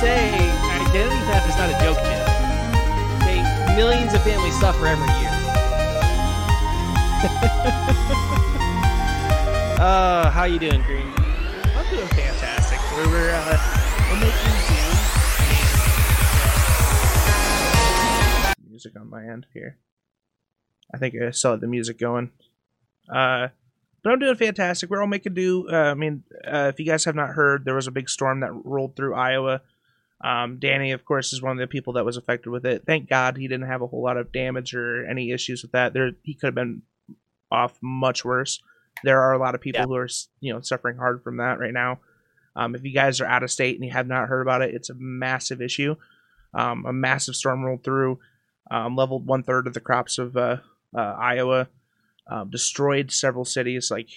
say identity theft is not a joke, Jim. Okay, millions of families suffer every year. uh, how you doing, Green? I'm doing fantastic. We were uh, we're making do music on my end here. I think I saw the music going. Uh, but I'm doing fantastic. We're all making do. Uh, I mean, uh, if you guys have not heard, there was a big storm that rolled through Iowa. Um, Danny, of course, is one of the people that was affected with it. Thank God he didn't have a whole lot of damage or any issues with that. There, he could have been off much worse. There are a lot of people Yeah. who are, you know, suffering hard from that right now. Um, if you guys are out of state and you have not heard about it, it's a massive issue. Um, a massive storm rolled through, um, leveled one third of the crops of uh, uh, Iowa, um, destroyed several cities, like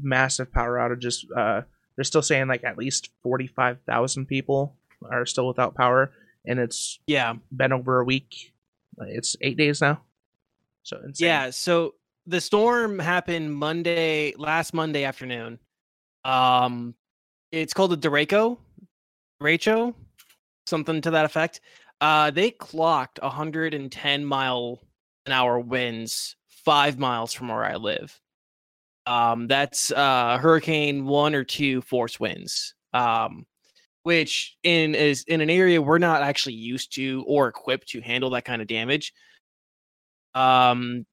massive power outages. Uh, they're still saying like at least forty five thousand people are still without power, and it's Yeah, been over a week. It's eight days now. So insane. yeah. So the storm happened Monday, last Monday afternoon. Um, it's called a Derecho, Derecho, something to that effect. Uh, they clocked 110 mile an hour winds five miles from where I live. Um, that's uh, hurricane one or two force winds. Um, which in is in an area we're not actually used to or equipped to handle that kind of damage. Um,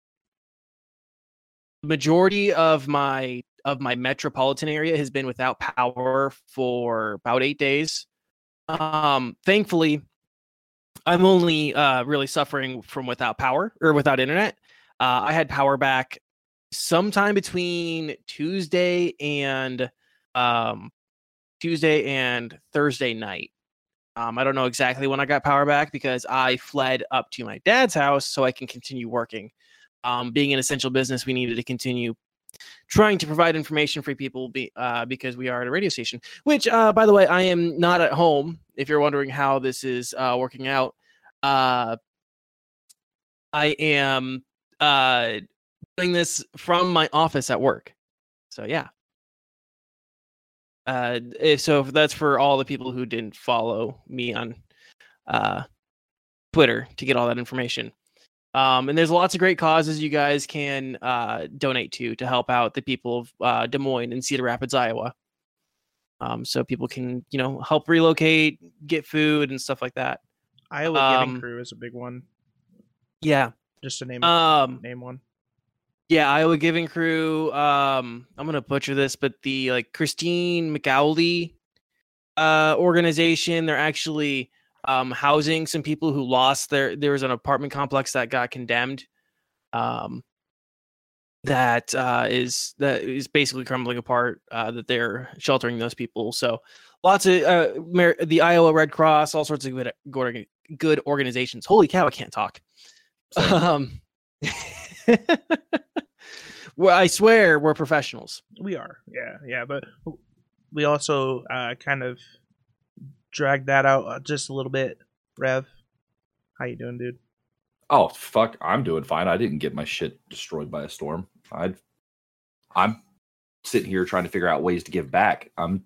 majority of my of my metropolitan area has been without power for about eight days. Um, thankfully, I'm only uh, really suffering from without power or without internet. Uh, I had power back sometime between Tuesday and um, Tuesday and Thursday night. Um, I don't know exactly when I got power back because I fled up to my dad's house so I can continue working. Um, being an essential business, we needed to continue trying to provide information for people be, uh, because we are at a radio station. Which, uh, by the way, I am not at home. If you're wondering how this is uh, working out, uh, I am uh, doing this from my office at work. So yeah. Uh, eh, so that's for all the people who didn't follow me on uh, Twitter to get all that information. Um, and there's lots of great causes you guys can uh, donate to to help out the people of uh, Des Moines and Cedar Rapids, Iowa. Um, so people can, you know, help relocate, get food and stuff like that. Iowa um, Giving Crew is a big one. Yeah. Just to name Um, name one. Yeah, Iowa Giving Crew. Um, I'm gonna butcher this, but the like Christine McAuley uh organization, they're actually um housing some people who lost their there was an apartment complex that got condemned. Um that uh is that is basically crumbling apart, uh that they're sheltering those people. So lots of uh Mer- the Iowa Red Cross, all sorts of good good, good organizations. Holy cow, I can't talk. Um well, I swear we're professionals. We are, yeah, yeah, but we also uh, kind of dragged that out uh, just a little bit. Rev, how you doing, dude? Oh fuck, I'm doing fine. I didn't get my shit destroyed by a storm. I I'm sitting here trying to figure out ways to give back. I'm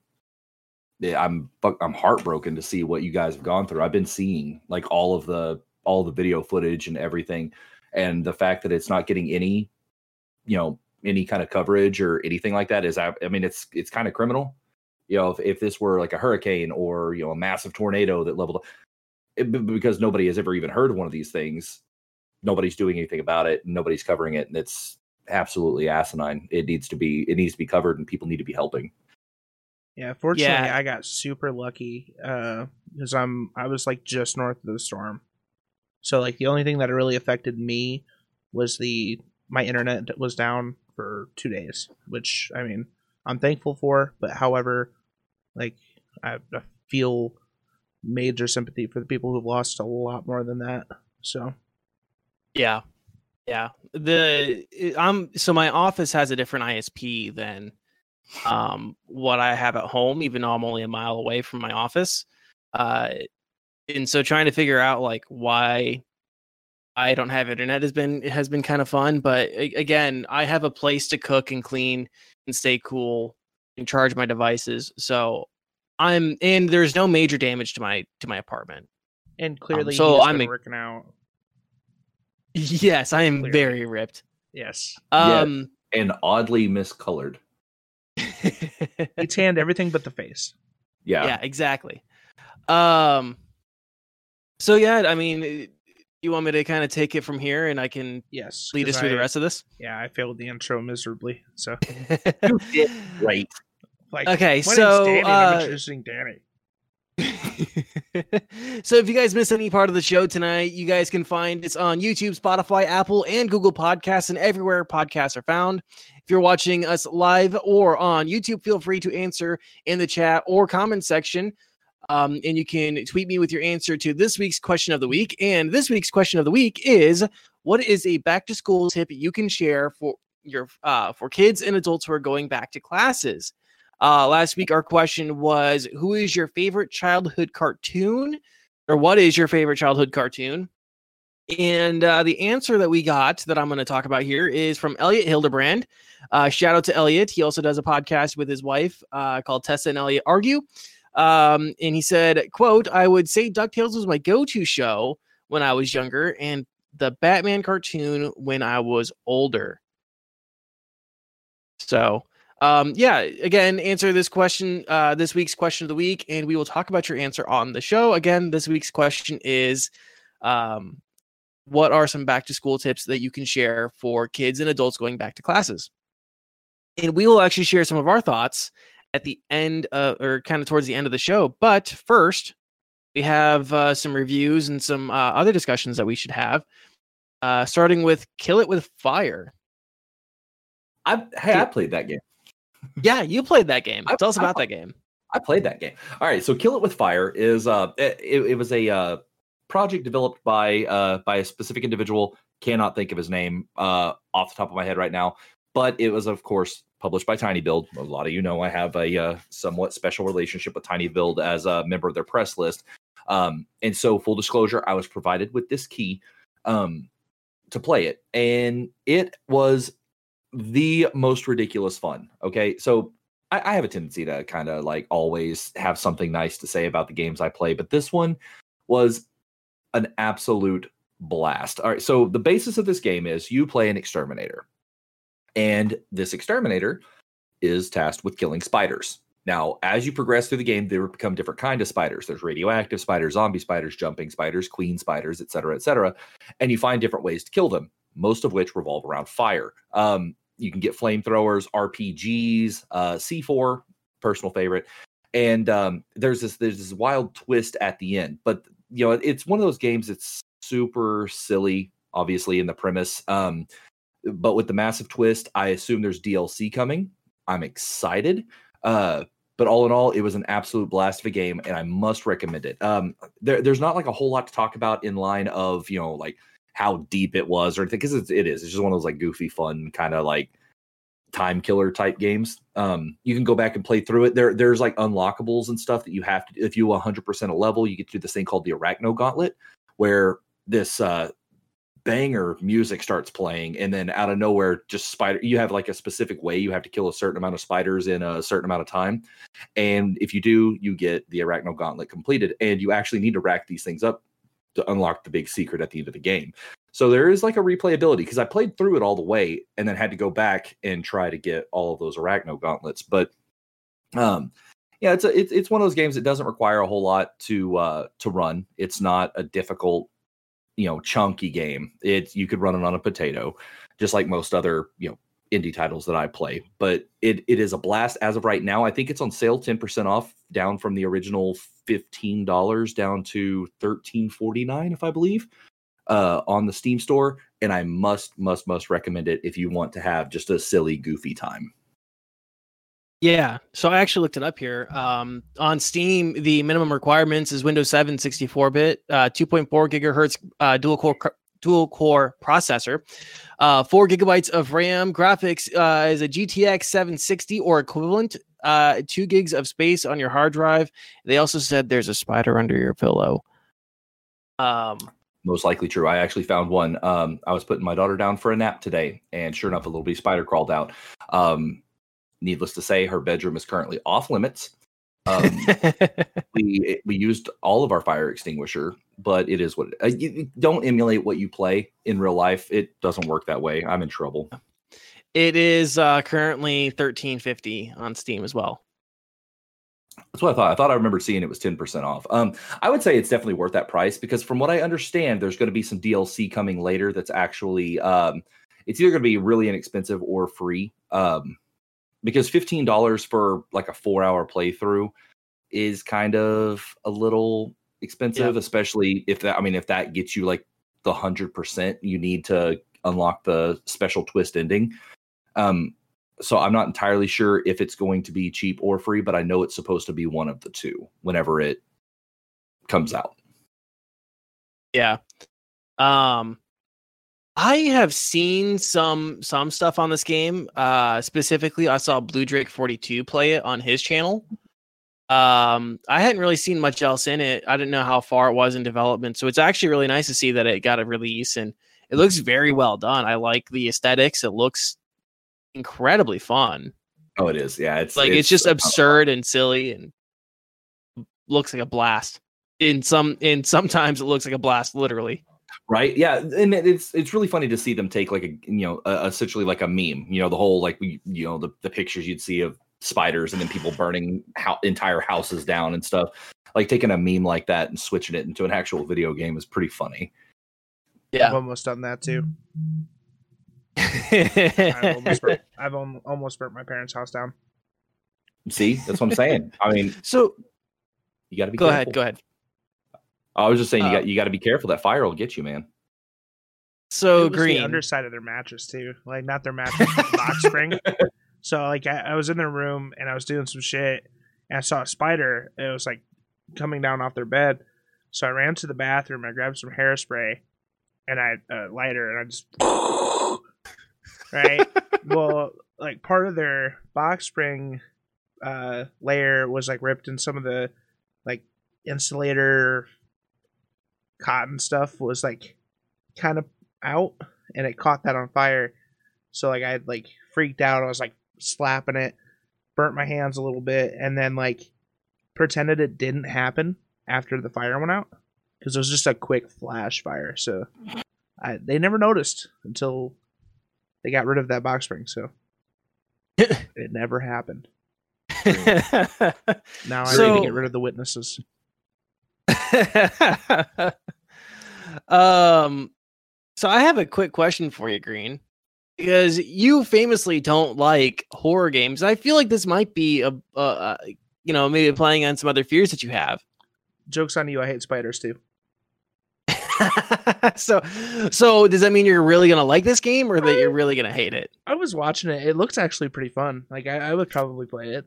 I'm I'm heartbroken to see what you guys have gone through. I've been seeing like all of the all the video footage and everything and the fact that it's not getting any you know any kind of coverage or anything like that is I, I mean it's it's kind of criminal. You know, if, if this were like a hurricane or you know a massive tornado that leveled it, because nobody has ever even heard of one of these things nobody's doing anything about it nobody's covering it and it's absolutely asinine it needs to be it needs to be covered and people need to be helping Yeah, fortunately, Yeah. I got super lucky uh, because I'm I was like just north of the storm, so like the only thing that really affected me was the my internet was down for two days, which I mean I'm thankful for. But however, like I, I feel major sympathy for the people who've lost a lot more than that. So Yeah. Yeah. The I'm so my office has a different ISP than um what I have at home, even though I'm only a mile away from my office. Uh and so trying to figure out like why I don't have internet has been has been kind of fun. But again, I have a place to cook and clean and stay cool and charge my devices. So I'm and there's no major damage to my to my apartment. And clearly, so I'm been working out. Yes, I am Clearly. very ripped. Yes, Yeah. Um And oddly miscolored. he tanned everything but the face. Yeah. yeah, exactly. Um so yeah, I mean eh, you want me to kind of take it from here and I can Yes, lead us through the rest of this? Yeah, I failed the intro miserably. So, You did great. like, Okay, so, Danny, uh, I'm introducing Danny. so if you guys miss any part of the show tonight, you guys can find it's on YouTube, Spotify, Apple, and Google Podcasts, and everywhere podcasts are found. If you're watching us live or on YouTube, feel free to answer in the chat or comment section. Um, and you can tweet me with your answer to this week's question of the week. And this week's question of the week is: What is a back to school tip you can share for your uh, for kids and adults who are going back to classes? Uh, last week, our question was Who is your favorite childhood cartoon? Or what is your favorite childhood cartoon? And uh, the answer that we got that I'm going to talk about here is from Elliot Hildebrand. Uh, shout out to Elliot. He also does a podcast with his wife uh, called Tessa and Elliot Argue. Um, and he said, quote, I would say DuckTales was my go-to show when I was younger and the Batman cartoon when I was older. So um, yeah, again, answer this question, uh, this week's question of the week, and we will talk about your answer on the show. Again, this week's question is um, what are some back to school tips that you can share for kids and adults going back to classes? And we will actually share some of our thoughts at the end, uh, or kind of towards the end of the show. But first, we have uh, some reviews and some uh, other discussions that we should have, uh, starting with Kill It With Fire. I hey, I played that game. Yeah, you played that game. I- Tell us I- about that game. I played that game. All right, so Kill It with Fire is uh it, it was a uh project developed by uh by a specific individual. Cannot think of his name uh off the top of my head right now, but it was of course published by tinyBuild. A lot of you know I have a uh, somewhat special relationship with tinyBuild as a member of their press list. Um and so full disclosure, I was provided with this key um to play it and it was the most ridiculous fun. Okay? So I, I have a tendency to kind of like always have something nice to say about the games I play, but this one was an absolute blast. All right, so the basis of this game is you play an exterminator, and this exterminator is tasked with killing spiders. Now, as you progress through the game, there become different kind of spiders. There's radioactive spiders, zombie spiders, jumping spiders, queen spiders, et cetera, et cetera. And you find different ways to kill them, most of which revolve around fire. Um, you can get flamethrowers, RPGs, uh, C4, personal favorite, and um, there's this there's this wild twist at the end. But you know, it's one of those games that's super silly, obviously in the premise. Um, but with the massive twist, I assume there's DLC coming. I'm excited. Uh, but all in all, it was an absolute blast of a game, and I must recommend it. Um, there, there's not like a whole lot to talk about in line of you know like how deep it was or anything because it is. It's just one of those like goofy, fun kind of like time killer type games. Um, you can go back and play through it. There, there's like unlockables and stuff that you have to. If you 100% a level, you get to do this thing called the Arachno Gauntlet, where this uh, banger music starts playing, and then out of nowhere, just spider. You have like a specific way you have to kill a certain amount of spiders in a certain amount of time, and if you do, you get the Arachno Gauntlet completed, and you actually need to rack these things up to unlock the big secret at the end of the game. So there is like a replayability because I played through it all the way and then had to go back and try to get all of those arachno gauntlets. But um yeah, it's a it's it's one of those games that doesn't require a whole lot to uh to run. It's not a difficult, you know, chunky game. It's you could run it on a potato, just like most other, you know, indie titles that I play. But it it is a blast as of right now. I think it's on sale 10% off down from the original $15 down to 13.49 if I believe uh, on the Steam store, and I must, must, must recommend it if you want to have just a silly, goofy time. Yeah. So I actually looked it up here. Um, on Steam, the minimum requirements is Windows 7 64 bit, uh, 2.4 gigahertz uh, dual core dual core processor, uh, four gigabytes of RAM. Graphics uh, is a GTX 760 or equivalent. Uh, two gigs of space on your hard drive. They also said there's a spider under your pillow. Um, Most likely true. I actually found one. Um, I was putting my daughter down for a nap today, and sure enough, a little bitty spider crawled out. Um, needless to say, her bedroom is currently off limits. Um, we we used all of our fire extinguisher, but it is what it, uh, you, don't emulate what you play in real life. It doesn't work that way. I'm in trouble. it is uh, currently thirteen fifty on Steam as well. That's what I thought. I thought I remembered seeing it was 10% off. Um, I would say it's definitely worth that price because from what I understand, there's going to be some DLC coming later that's actually um, it's either going to be really inexpensive or free. Um, because $15 for like a four hour playthrough is kind of a little expensive, especially if that I mean if that gets you like the hundred percent you need to unlock the special twist ending. Um, so I'm not entirely sure if it's going to be cheap or free, but I know it's supposed to be one of the two whenever it comes out. Yeah. Um I have seen some some stuff on this game. Uh specifically I saw Blue Drake 42 play it on his channel. Um I hadn't really seen much else in it. I didn't know how far it was in development. So it's actually really nice to see that it got a release and it looks very well done. I like the aesthetics. It looks incredibly fun. Oh, it is. Yeah, it's Like it's, just absurd and silly and looks like a blast. In some in sometimes it looks like a blast literally. Right. Yeah, and it's it's really funny to see them take like a you know uh, essentially like a meme. You know, the whole like we you know the the pictures you'd see of spiders and then people burning ho- entire houses down and stuff. Like taking a meme like that and switching it into an actual video game is pretty funny. Yeah i've almost done that too. I've almost, burnt, I've almost burnt my parents' house down. See, that's what I'm saying. I mean, so you got to be. go careful. ahead, go ahead. I was just saying you Uh, got you got to be careful. That fire will get you, man. So it was green. the underside of their mattress too, like not their mattress, but the box spring. So like I, I was in their room and I was doing some shit, and I saw a spider. It was like coming down off their bed. So I ran to the bathroom. I grabbed some hairspray, and I uh, lighter, and I just right. well, like part of their box spring uh, layer was like ripped, and some of the like insulator cotton stuff was like kind of out and it caught that on fire. So like I had like freaked out. I was like slapping it, burnt my hands a little bit, and then like pretended it didn't happen after the fire went out because it was just a quick flash fire. So I, they never noticed until they got rid of that box spring. So it never happened. Now I need to get rid of the witnesses. um so I have a quick question for you, Green. Because you famously don't like horror games. I feel like this might be a, uh, you know, maybe playing on some other fears that you have. Jokes on you. I hate spiders too. so, so does that mean you're really gonna like this game, or that you're really gonna hate it? I was watching it. It looks actually pretty fun. Like I, I would probably play it.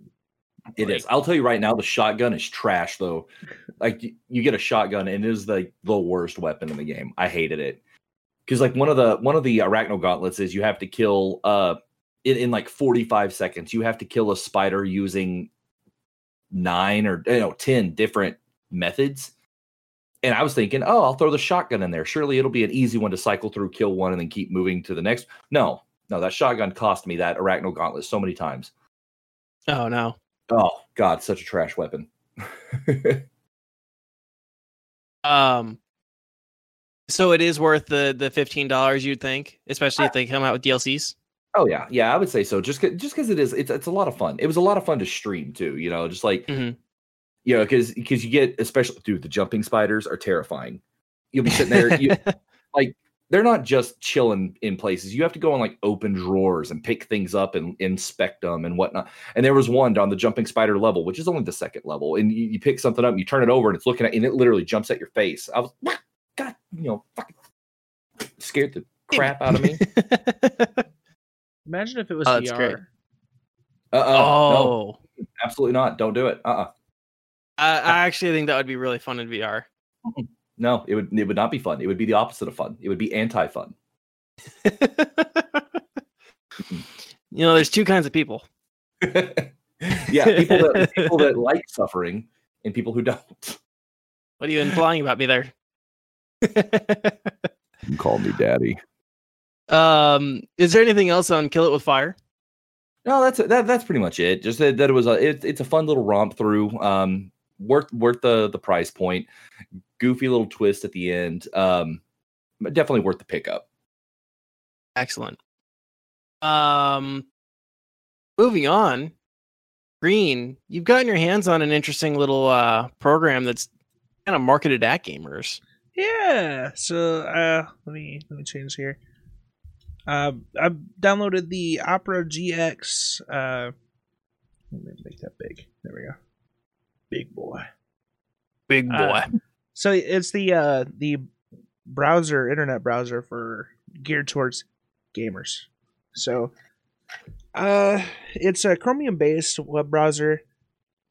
It is. I'll tell you right now, the shotgun is trash though. Like you, you get a shotgun and it is the the worst weapon in the game. I hated it because like one of the one of the arachno gauntlets is you have to kill uh in, in like 45 seconds you have to kill a spider using nine or you know 10 different methods and i was thinking oh i'll throw the shotgun in there surely it'll be an easy one to cycle through kill one and then keep moving to the next no no that shotgun cost me that arachno gauntlet so many times Oh no. Oh god such a trash weapon Um. So it is worth the the fifteen dollars, you'd think, especially if they come out with DLCs. Oh yeah, yeah, I would say so. Just just because it is, it's it's a lot of fun. It was a lot of fun to stream too. You know, just like Mhm. you know, because because you get especially dude, the jumping spiders are terrifying. You'll be sitting there, you, like they're not just chilling in places. You have to go in like open drawers and pick things up and inspect them and whatnot. And there was one on the jumping spider level, which is only the second level, and you, you pick something up, and you turn it over, and it's looking at, and it literally jumps at your face. I was, God, you know, fucking scared the crap out of me. Imagine if it was Oh, VR. great. Uh, uh no, oh, absolutely not. Don't do it. Uh, uh I, I actually think that would be really fun in VR. No, it would it would not be fun. It would be the opposite of fun. It would be anti-fun. you know, there's two kinds of people. yeah, people that people that like suffering and people who don't. What are you implying about me there? You call me daddy. um, is there anything else on Kill It with Fire? No, that's that. That's pretty much it. Just that, that it was a it, it's a fun little romp through. Um, worth worth the the price point. Goofy little twist at the end. Um, but definitely worth the pickup. Excellent. Um, moving on. Green, you've gotten your hands on an interesting little uh program that's kind of marketed at gamers. Yeah. So uh, let me let me change here. Uh, I've downloaded the Opera GX. Uh, let me make that big. There we go. Big boy. Big boy. Uh, So it's the uh the browser, internet browser for geared towards gamers. So uh it's a Chromium based web browser.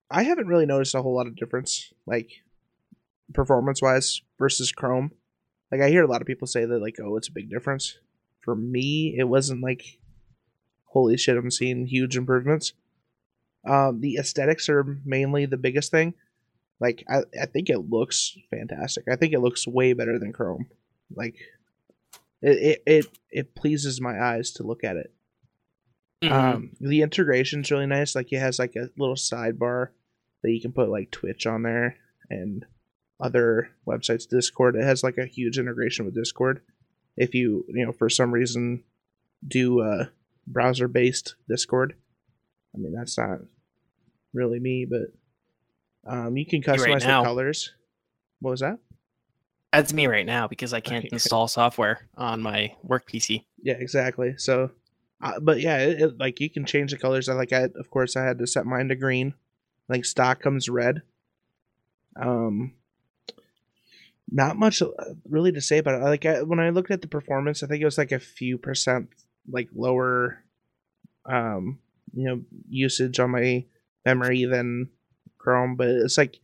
I haven't really noticed a whole lot of difference, like performance wise versus Chrome. Like I hear a lot of people say that like, oh, it's a big difference. For me, it wasn't like holy shit, I'm seeing huge improvements. Um, the aesthetics are mainly the biggest thing like I, I think it looks fantastic. I think it looks way better than Chrome. Like it it it, it pleases my eyes to look at it. Mhm. Um the integration's really nice. Like it has like a little sidebar that you can put like Twitch on there and other websites, Discord. It has like a huge integration with Discord. If you, you know, for some reason do uh browser based Discord. I mean that's not really me, but um, you can right customize now. the colors. What was that? That's me right now because I can't Okay. install software on my work PC. Yeah, exactly. So, uh, but yeah, it, it, like you can change the colors. I like I of course I had to set mine to green. Like stock comes red. Um, not much uh, really to say about it. Like I, when I looked at the performance, I think it was like a few percent like lower, um, you know, usage on my memory than Chrome. But it's like,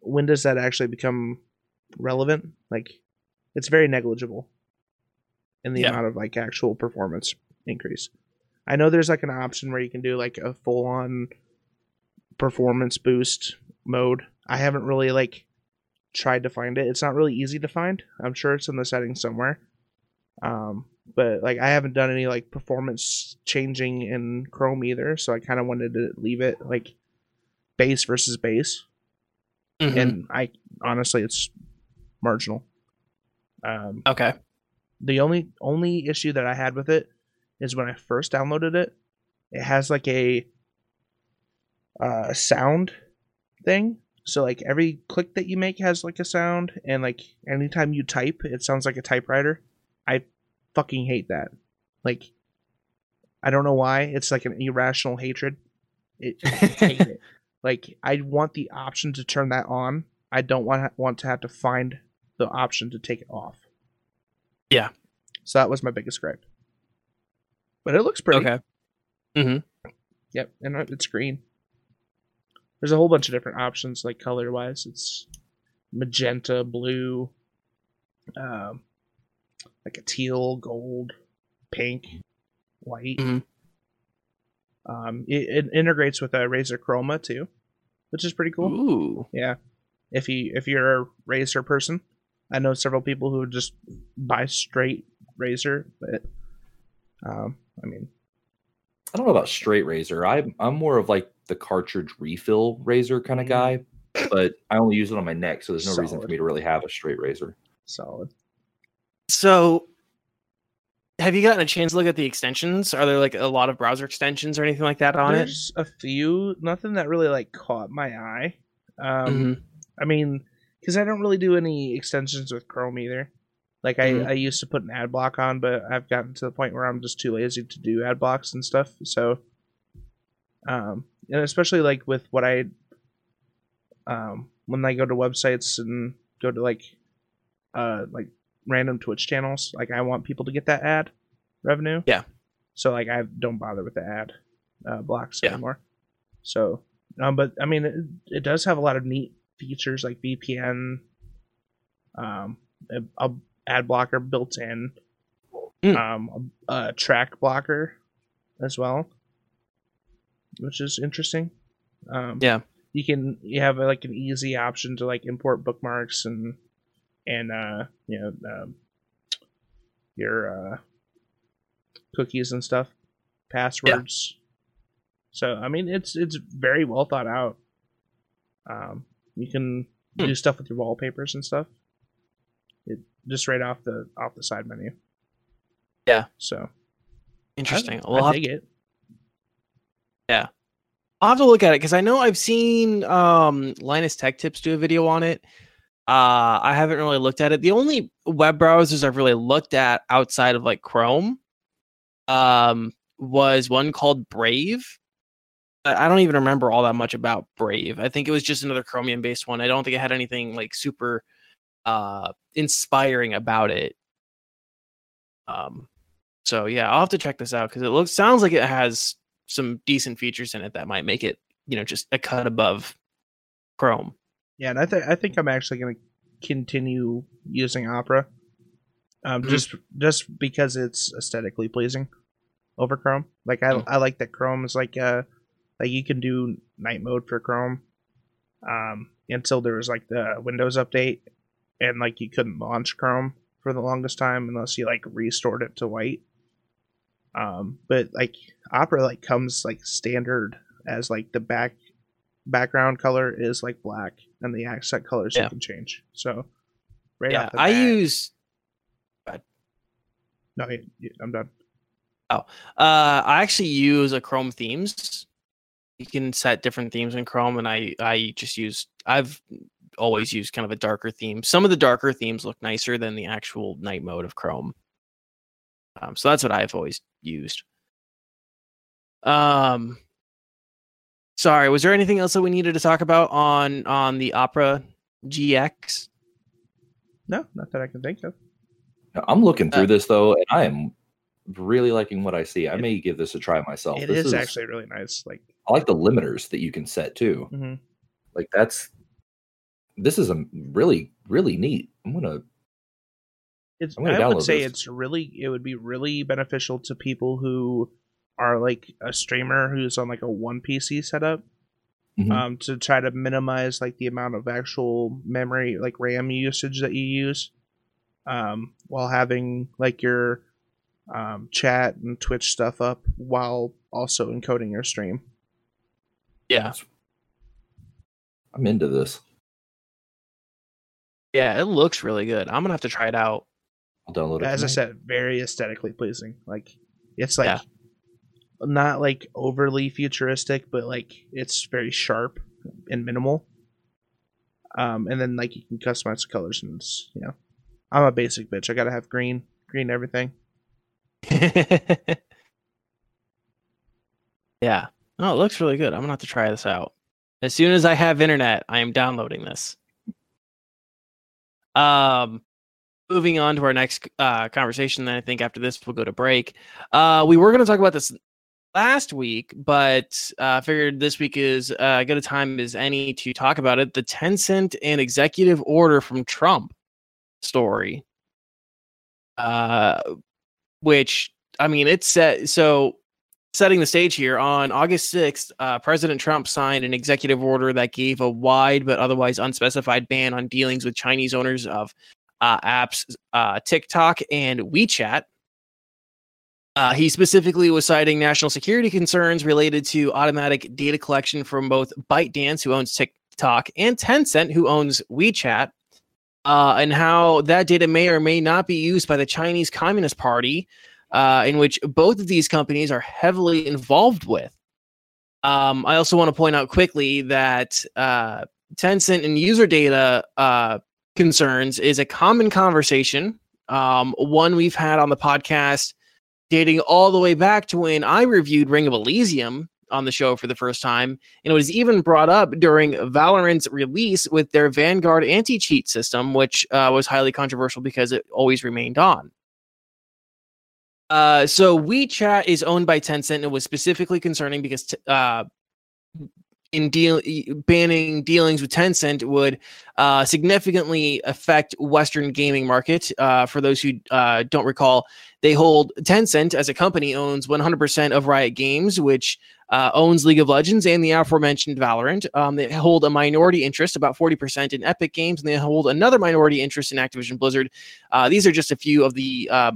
when does that actually become relevant? Like, it's very negligible in the Yeah. amount of like actual performance increase. I know there's like an option where you can do like a full on performance boost mode. I haven't really like tried to find it. It's not really easy to find. I'm sure it's in the settings somewhere. Um, but like I haven't done any like performance changing in Chrome either, so I kind of wanted to leave it like base versus base. Mhm. And I honestly, it's marginal. Um, okay. the only only issue that I had with it is when I first downloaded it, it has like a uh, sound thing. So like every click that you make has like a sound, and like anytime you type, it sounds like a typewriter. I fucking hate that. Like, I don't know why. It's like an irrational hatred. It, it. Like I want the option to turn that on. I don't want want to have to find the option to take it off. Yeah. So that was my biggest gripe. But it looks pretty. Okay. Mm-hmm. Yep, and it's green. There's a whole bunch of different options, like color wise. It's magenta, blue, um, like a teal, gold, pink, white. Mhm. Um, it, it integrates with a Razer Chroma too, which is pretty cool. Ooh. Yeah, if you if you're a Razer person, I know several people who just buy straight Razer, but um, I mean, I don't know about straight razor. I'm I'm more of like the cartridge refill razor kind of Mhm. guy, but I only use it on my neck, so there's no reason for me to really have a straight razor. solid. So, have you gotten a chance to look at the extensions? Are there like a lot of browser extensions or anything like that on it? There's a few, nothing that really like caught my eye. Um, Mhm. I mean, because I don't really do any extensions with Chrome either. Like I, Mhm. I used to put an ad block on, but I've gotten to the point where I'm just too lazy to do ad blocks and stuff. So, um, and especially like with what I, um, when I go to websites and go to like, uh, like random Twitch channels, like I want people to get that ad revenue. Yeah. So like I don't bother with the ad uh, blocks Yeah. anymore. So, um, but I mean, it, it does have a lot of neat features like VPN, um, a, a ad blocker built in, Mm. um, a, a track blocker as well, which is interesting. Um, Yeah. you can you have like an easy option to like import bookmarks and and uh, you know um, your uh, cookies and stuff, passwords. So I mean, it's it's very well thought out. Um, you can Hmm. do stuff with your wallpapers and stuff. It just right off the off the side menu. Yeah. So Interesting. I, We'll I dig it. Yeah. I'll have to look at it because I know I've seen um, Linus Tech Tips do a video on it. Uh, I haven't really looked at it. The only web browsers I've really looked at outside of like Chrome um, was one called Brave. I don't even remember all that much about Brave. I think it was just another Chromium based one. I don't think it had anything like super uh, inspiring about it. Um, so yeah, I'll have to check this out because it looks sounds like it has some decent features in it that might make it, you know, just a cut above Chrome. Yeah, and I think I think I'm actually going to continue using Opera, um, Mhm. just just because it's aesthetically pleasing over Chrome. Like I Mm. I like that Chrome is like uh like you can do night mode for Chrome, um, until there was like the Windows update, and like you couldn't launch Chrome for the longest time unless you like restored it to white. Um, but like Opera like comes like standard as like the back background color is like black and the accent colors Yeah. you can change. So right yeah, I bat- use no, I'm done. Oh, uh I actually use a Chrome themes. You can set different themes in Chrome and I I just use I've always used kind of a darker theme. Some of the darker themes look nicer than the actual night mode of Chrome. Um, so that's what I've always used. Um sorry, was there anything else that we needed to talk about on on the Opera GX? No, not that I can think of. I'm looking through Uh, this though, and I am really liking what I see. I It- may give this a try myself. It this is actually really nice. Like, I like the limiters that you can set too. mhm. Like that's this is a really really neat. I'm gonna it's I'm gonna I would download say this. it's really it would be really beneficial to people who are like a streamer who's on like a one PC setup. Mhm. Um, to try to minimize like the amount of actual memory, like RAM usage that you use, um, while having like your um, chat and Twitch stuff up while also encoding your stream. Yeah. I'm into this. Yeah, it looks really good. I'm gonna have to try it out. I'll download it. As I said, very aesthetically pleasing. Like it's like Yeah. Not like overly futuristic, but like it's very sharp and minimal. Um, and then like you can customize the colors and it's, you know, I'm a basic bitch. I gotta have green, green everything. yeah. No, it looks really good. I'm gonna have to try this out. As soon as I have internet, I am downloading this. Um moving on to our next uh conversation, then I think after this we'll go to break. Uh we were gonna talk about this last week, but uh figured this week is uh, good a time as any to talk about it. The Tencent and executive order from Trump story. Uh which I mean it's set so setting the stage here on August 6th, uh, President Trump signed an executive order that gave a wide but otherwise unspecified ban on dealings with Chinese owners of uh, apps uh, TikTok and WeChat. Uh, he specifically was citing national security concerns related to automatic data collection from both ByteDance, who owns TikTok, and Tencent, who owns WeChat, uh, and how that data may or may not be used by the Chinese Communist Party uh, in which both of these companies are heavily involved with. Um, I also want to point out quickly that uh, Tencent and user data uh, concerns is a common conversation, um, one we've had on the podcast dating all the way back to when I reviewed Ring of Elysium on the show for the first time. And it was even brought up during Valorant's release with their Vanguard anti cheat system, which uh, was highly controversial because it always remained on. Uh, so WeChat is owned by Tencent. And it was specifically concerning because t- uh, in deal banning dealings with Tencent would uh, significantly affect Western gaming market. Uh, for those who uh, don't recall, they hold Tencent as a company owns 100% of Riot Games, which uh, owns League of Legends and the aforementioned Valorant. Um, they hold a minority interest, about 40% in Epic Games, and they hold another minority interest in Activision Blizzard. Uh, these are just a few of the uh,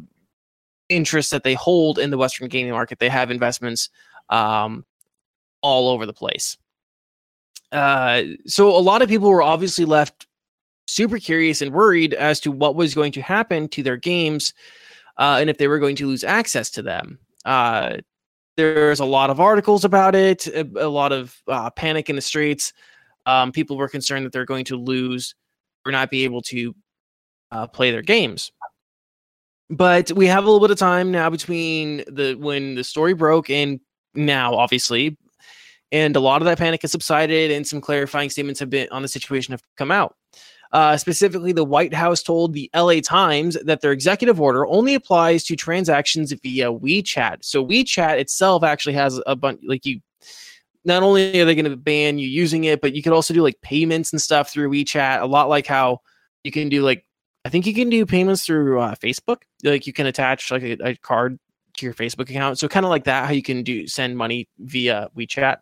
interests that they hold in the Western gaming market. They have investments um, all over the place. Uh, so a lot of people were obviously left super curious and worried as to what was going to happen to their games uh, and if they were going to lose access to them. Uh, there's a lot of articles about it, a, a lot of uh, panic in the streets. Um, people were concerned that they're going to lose or not be able to uh, play their games. But we have a little bit of time now between the when the story broke and now, obviously, and a lot of that panic has subsided, and some clarifying statements have been on the situation have come out. Uh, specifically, the White House told the LA Times that their executive order only applies to transactions via WeChat. So WeChat itself actually has a bunch, like you. Not only are they going to ban you using it, but you could also do like payments and stuff through WeChat. A lot like how you can do like I think you can do payments through uh, Facebook. Like you can attach like a, a card to your Facebook account. So kind of like that, how you can do send money via WeChat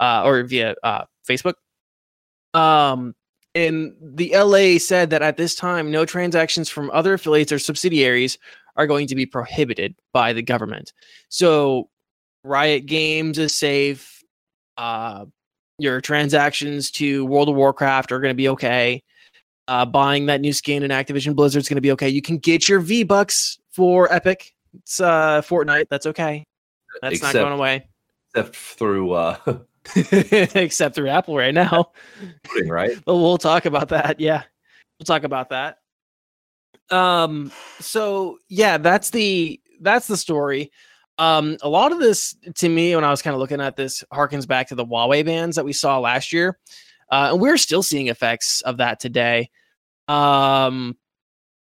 uh, or via uh, Facebook. Um, and the LA said that at this time, no transactions from other affiliates or subsidiaries are going to be prohibited by the government. So Riot Games is safe. Uh, your transactions to World of Warcraft are going to be okay. Uh, buying that new skin in Activision Blizzard is going to be okay. You can get your V Bucks for Epic. It's uh, Fortnite. That's okay. That's except, not going away. Except through uh, except through Apple right now. Right. but we'll talk about that. Yeah. We'll talk about that. Um so yeah, that's the that's the story. Um a lot of this to me when I was kind of looking at this harkens back to the Huawei bans that we saw last year. Uh, and we're still seeing effects of that today. Um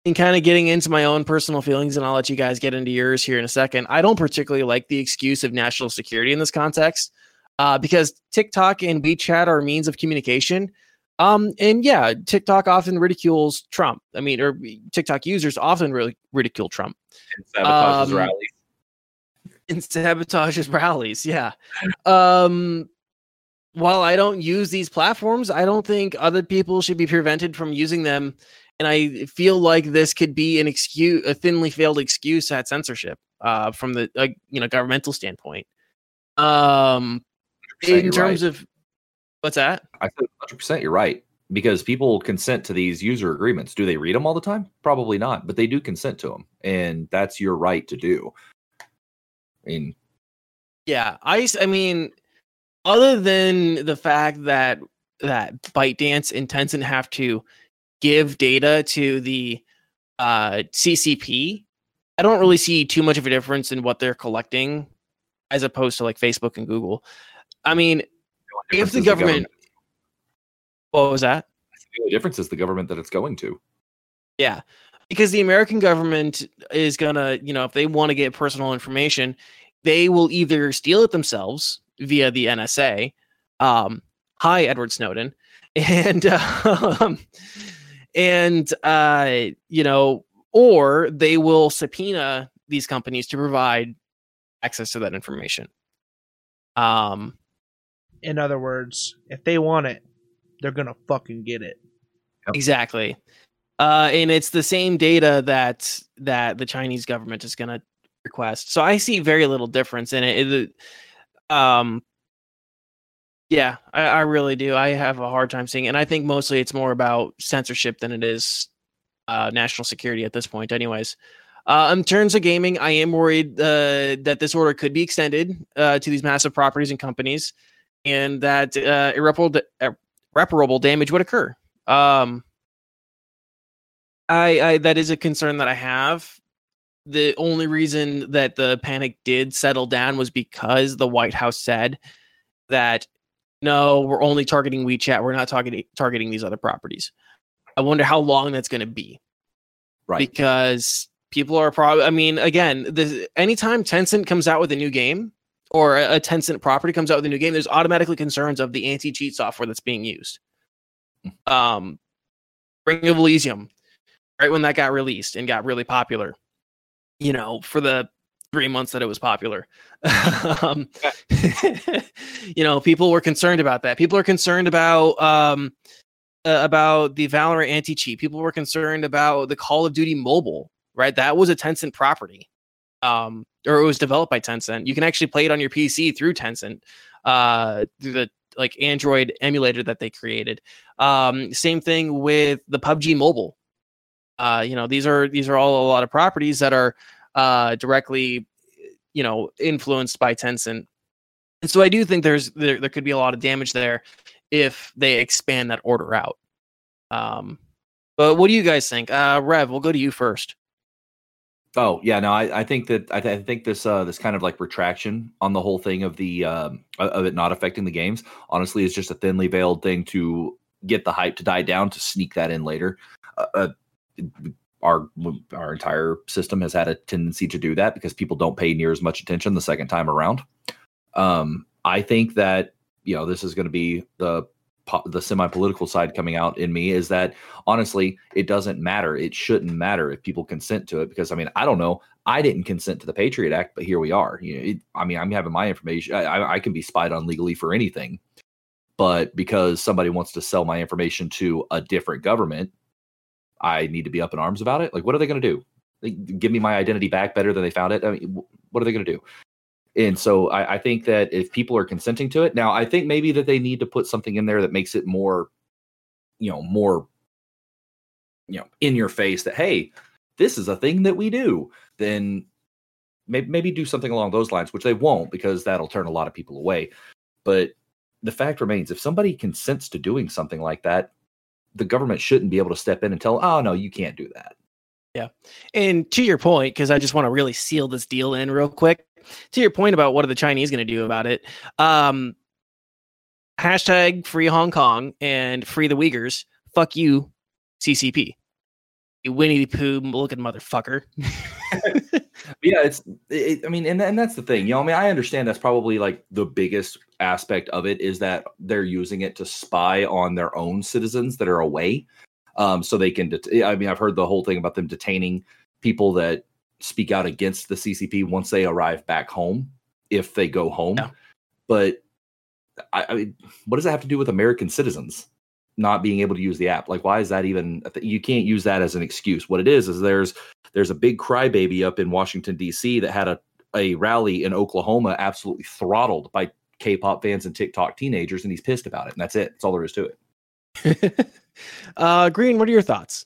and kind of getting into my own personal feelings, and I'll let you guys get into yours here in a second. I don't particularly like the excuse of national security in this context uh, because TikTok and WeChat are means of communication. Um, and yeah, TikTok often ridicules Trump. I mean, or TikTok users often really ridicule Trump. And sabotages um, rallies. And sabotages rallies, yeah. Um, while I don't use these platforms, I don't think other people should be prevented from using them. And I feel like this could be an excuse, a thinly veiled excuse at censorship uh, from the uh, you know governmental standpoint. Um, in terms right. of what's that? I said 100. percent You're right because people consent to these user agreements. Do they read them all the time? Probably not, but they do consent to them, and that's your right to do. I mean, yeah, I I mean, other than the fact that that ByteDance and Tencent have to give data to the uh, CCP, I don't really see too much of a difference in what they're collecting as opposed to like Facebook and Google. I mean, if the government, the government, what was that? The difference is the government that it's going to. Yeah, because the American government is gonna, you know, if they want to get personal information, they will either steal it themselves via the NSA. Um, hi, Edward Snowden, and um, and uh, you know, or they will subpoena these companies to provide access to that information. Um, in other words, if they want it, they're gonna fucking get it. Yep. Exactly. Uh, and it's the same data that that the Chinese government is gonna request. So I see very little difference in it. it um, yeah, I, I, really do. I have a hard time seeing, it. and I think mostly it's more about censorship than it is uh, national security at this point. Anyways, uh, in terms of gaming, I am worried uh, that this order could be extended uh, to these massive properties and companies and that uh, irreparable irreparable damage would occur. Um, I, I that is a concern that I have. The only reason that the panic did settle down was because the White House said that no, we're only targeting WeChat. We're not targeting targeting these other properties. I wonder how long that's going to be. Right. Because people are probably. I mean, again, the, anytime Tencent comes out with a new game, or a Tencent property comes out with a new game, there's automatically concerns of the anti-cheat software that's being used. Hmm. Um, Ring of Elysium, right when that got released and got really popular, you know, for the three months that it was popular, um, you know, people were concerned about that. People are concerned about um, uh, about the Valorant anti-cheat. People were concerned about the Call of Duty mobile, right? That was a Tencent property um, or it was developed by Tencent. You can actually play it on your PC through Tencent. uh, through the like Android emulator that they created. Um, same thing with the PUBG Mobile. Uh, you know, these are these are all a lot of properties that are uh, directly, you know, influenced by Tencent. And so I do think there's there, there could be a lot of damage there if they expand that order out. Um, but what do you guys think? Uh, Rev, we'll go to you first. Oh yeah, no, I, I think that I, th- I think this uh, this kind of like retraction on the whole thing of the um, of it not affecting the games honestly is just a thinly veiled thing to get the hype to die down to sneak that in later. Uh, uh, our our entire system has had a tendency to do that because people don't pay near as much attention the second time around. Um, I think that you know this is going to be the the semi political side coming out in me is that honestly, it doesn't matter. It shouldn't matter if people consent to it because I mean, I don't know. I didn't consent to the Patriot Act, but here we are. You know, it, I mean, I'm having my information. I, I can be spied on legally for anything, but because somebody wants to sell my information to a different government, I need to be up in arms about it. Like, what are they going to do? Give me my identity back better than they found it. I mean, what are they going to do? And so I, I, think that if people are consenting to it, now I think maybe that they need to put something in there that makes it more, you know, more, you know, in your face that hey, this is a thing that we do. Then maybe maybe do something along those lines, which they won't because that'll turn a lot of people away. But the fact remains, if somebody consents to doing something like that, the government shouldn't be able to step in and tell, oh no, you can't do that. Yeah. And to your point, because I just want to really seal this deal in real quick to your point about what are the Chinese going to do about it, um, hashtag free Hong Kong and free the Uyghurs. Fuck you, CCP. You Winnie the Pooh looking motherfucker. yeah, it's. It, I mean, and and that's the thing. You know, I mean, I understand that's probably like the biggest aspect of it is that they're using it to spy on their own citizens that are away, um, so they can. Det- I mean, I've heard the whole thing about them detaining people that speak out against the CCP once they arrive back home, if they go home. Yeah. But I, I, mean, what does that have to do with American citizens not being able to use the app? Like, why is that even? You can't use that as an excuse. What it is is there's there's a big crybaby up in Washington D.C. that had a a rally in Oklahoma absolutely throttled by K-pop fans and TikTok teenagers, and he's pissed about it. And that's it. That's all there is to it. uh, Green, what are your thoughts?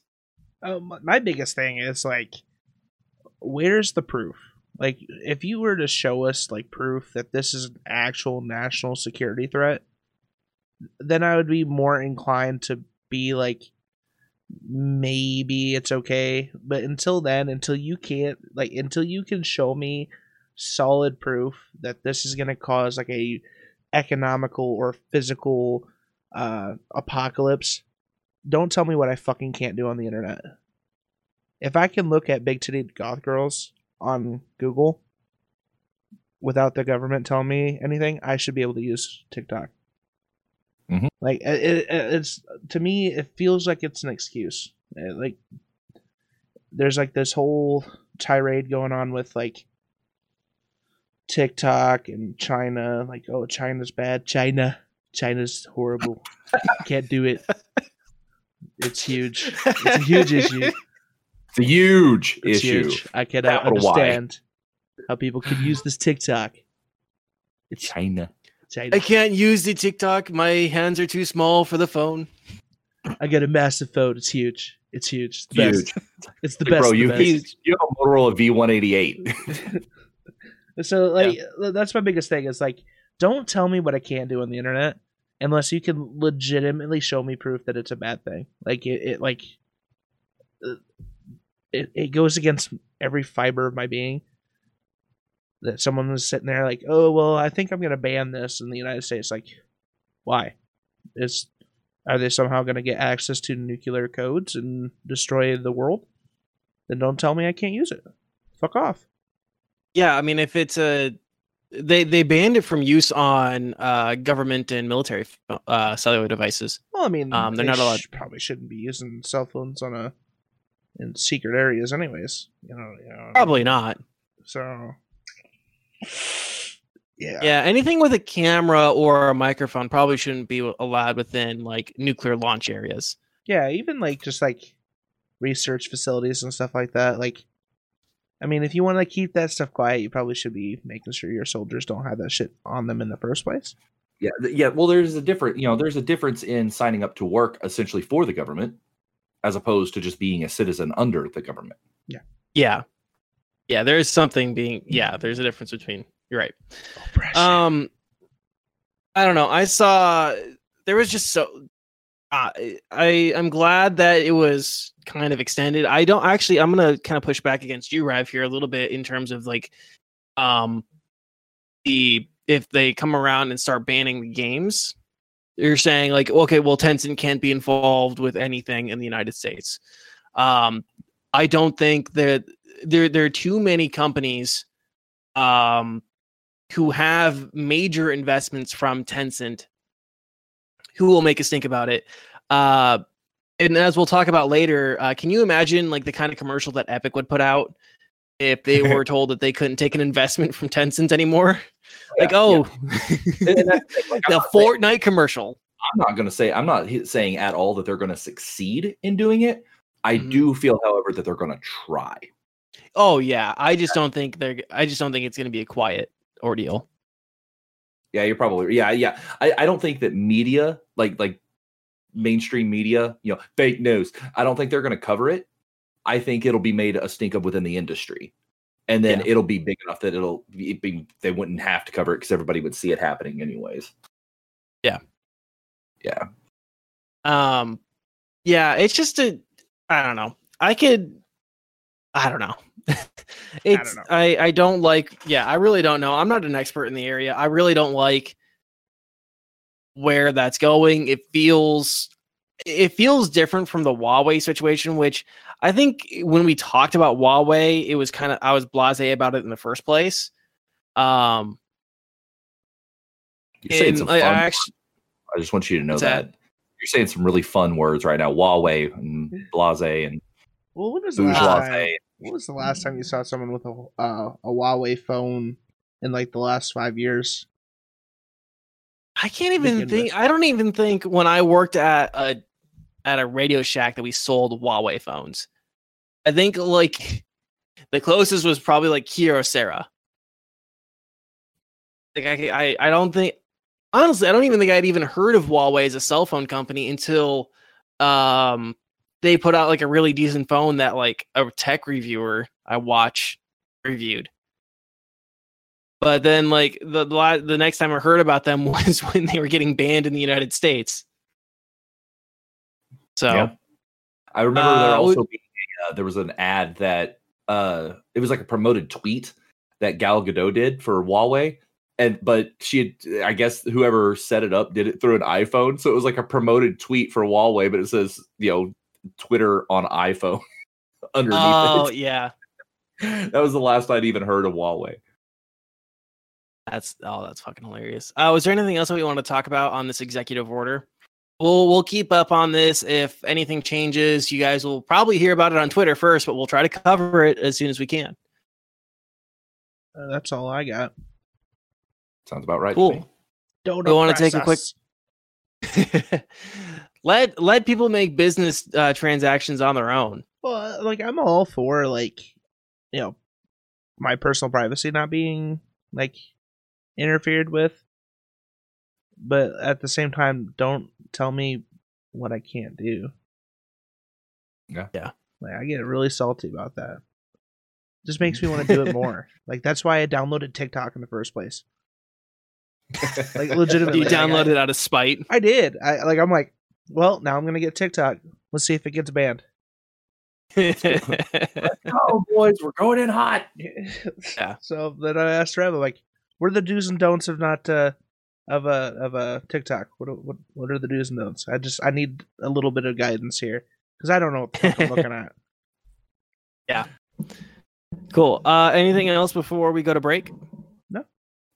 Uh, my biggest thing is like where's the proof? Like, if you were to show us like proof that this is an actual national security threat, then I would be more inclined to be like, maybe it's okay. But until then, until you can't like, until you can show me solid proof that this is going to cause like a economical or physical uh, apocalypse, don't tell me what I fucking can't do on the internet if I can look at big titted goth girls on Google without the government telling me anything, I should be able to use TikTok. Mm-hmm. Like it, it, it's to me, it feels like it's an excuse. It, like there's like this whole tirade going on with like TikTok and China. Like, oh, China's bad. China, China's horrible. Can't do it. It's huge. It's a huge issue. It's a huge it's issue. Huge. I cannot Capital understand y. how people can use this TikTok. It's China. China. I can't use the TikTok. My hands are too small for the phone. I got a massive phone. It's huge. It's huge. It's the huge. Best. It's the hey, best. Bro, you, best. you have a Motorola V188. so, like, yeah. that's my biggest thing is like, don't tell me what I can't do on the internet unless you can legitimately show me proof that it's a bad thing. Like, it, it like, uh, it, it goes against every fiber of my being that someone was sitting there like, oh well, I think I'm gonna ban this in the United States. Like, why? Is are they somehow gonna get access to nuclear codes and destroy the world? Then don't tell me I can't use it. Fuck off. Yeah, I mean, if it's a they they banned it from use on uh, government and military uh, cellular devices. Well, I mean, um, they're they not allowed. Sh- probably shouldn't be using cell phones on a in secret areas, anyways. You know, you know probably not. So, yeah, yeah. Anything with a camera or a microphone probably shouldn't be allowed within like nuclear launch areas. Yeah, even like just like research facilities and stuff like that. Like, I mean, if you want to keep that stuff quiet, you probably should be making sure your soldiers don't have that shit on them in the first place. Yeah, yeah. Well, there's a different, you know, there's a difference in signing up to work essentially for the government, as opposed to just being a citizen under the government. Yeah. Yeah, Yeah. there is something being yeah, there's a difference between you're right. Oppression. Um I don't know. I saw there was just so uh, I I'm glad that it was kind of extended. I don't actually I'm going to kind of push back against you Rev here a little bit in terms of like um the if they come around and start banning the games you're saying like okay well Tencent can't be involved with anything in the United States. Um I don't think that there there are too many companies um who have major investments from Tencent who will make us think about it. Uh and as we'll talk about later, uh, can you imagine like the kind of commercial that Epic would put out if they were told that they couldn't take an investment from Tencent anymore? Like, Yeah, oh, that's the thing, like, the not saying- Fortnite commercial. I'm not going to say I'm not saying at all that they're going to succeed in doing it. I Mhm. do feel, however, that they're going to try. Oh yeah, I just don't think they're. I just don't think it's going to be a quiet ordeal. Yeah, you're probably yeah, yeah. I, I don't think that media, like like mainstream media, you know, fake news. I don't think they're going to cover it. I think it'll be made a stink up within the industry, and then Yeah. it'll be big enough that it'll be, be they wouldn't have to cover it because everybody would see it happening anyways. Yeah. yeah. Um, yeah, it's just a. I don't know. I could. I don't know. it's know. I I don't like. Yeah, I really don't know. I'm not an expert in the area. I really don't like where that's going. It feels it feels different from the Huawei situation, which I think when we talked about Huawei, it was kind of I was blasé about it in the first place. Um, You're saying and some I, I fun. actually I just want you to know that. that? you're saying some really fun words right now. Huawei and Blase and well, when was the last time? When was the last time you saw someone with a uh, a Huawei phone in like the last five years? I can't even think. with. I don't even think when I worked at a at a Radio Shack that we sold Huawei phones. I think like the closest was probably like Kyocera. Like I, I, I don't think honestly, I don't even think I'd even heard of Huawei as a cell phone company until um they put out like a really decent phone that like a tech reviewer I watch reviewed. But then, like the the, the next time I heard about them was when they were getting banned in the United States. So Yeah. I remember there Uh, also being a, uh, there was an ad that uh it was like a promoted tweet that Gal Gadot did for Huawei. And but she had I guess whoever set it up did it through an iPhone. So it was like a promoted tweet for Huawei, but it says, you know, Twitter on iPhone underneath oh it. yeah, That was the last I'd even heard of Huawei. that's oh that's fucking hilarious. Uh, was there anything else that we want to talk about on this executive order? We'll we'll keep up on this. If anything changes, you guys will probably hear about it on Twitter first, but we'll try to cover it as soon as we can. Uh, that's all I got. Sounds about right. to me. Cool. Don't We wanna oppress take a quick- let let people make business uh, transactions on their own. Well, like I'm all for like, you know, my personal privacy not being like interfered with, but at the same time, don't tell me what I can't do. Yeah. Yeah. Like I get really salty about that. Just makes me want to do it more. Like that's why I downloaded TikTok in the first place. Like legitimately, You like, I- it out of spite. I did. I like. I'm like, well, now I'm gonna get TikTok. Let's see if it gets banned. oh boys, we're going in hot. Yeah. So then I asked Rev, like, what are the do's and don'ts of not uh, of a of a TikTok? What are- what what are the do's and don'ts? I just I need a little bit of guidance here because I don't know what the fuck I'm looking at. Yeah. Cool. Uh, anything else before we go to break? No.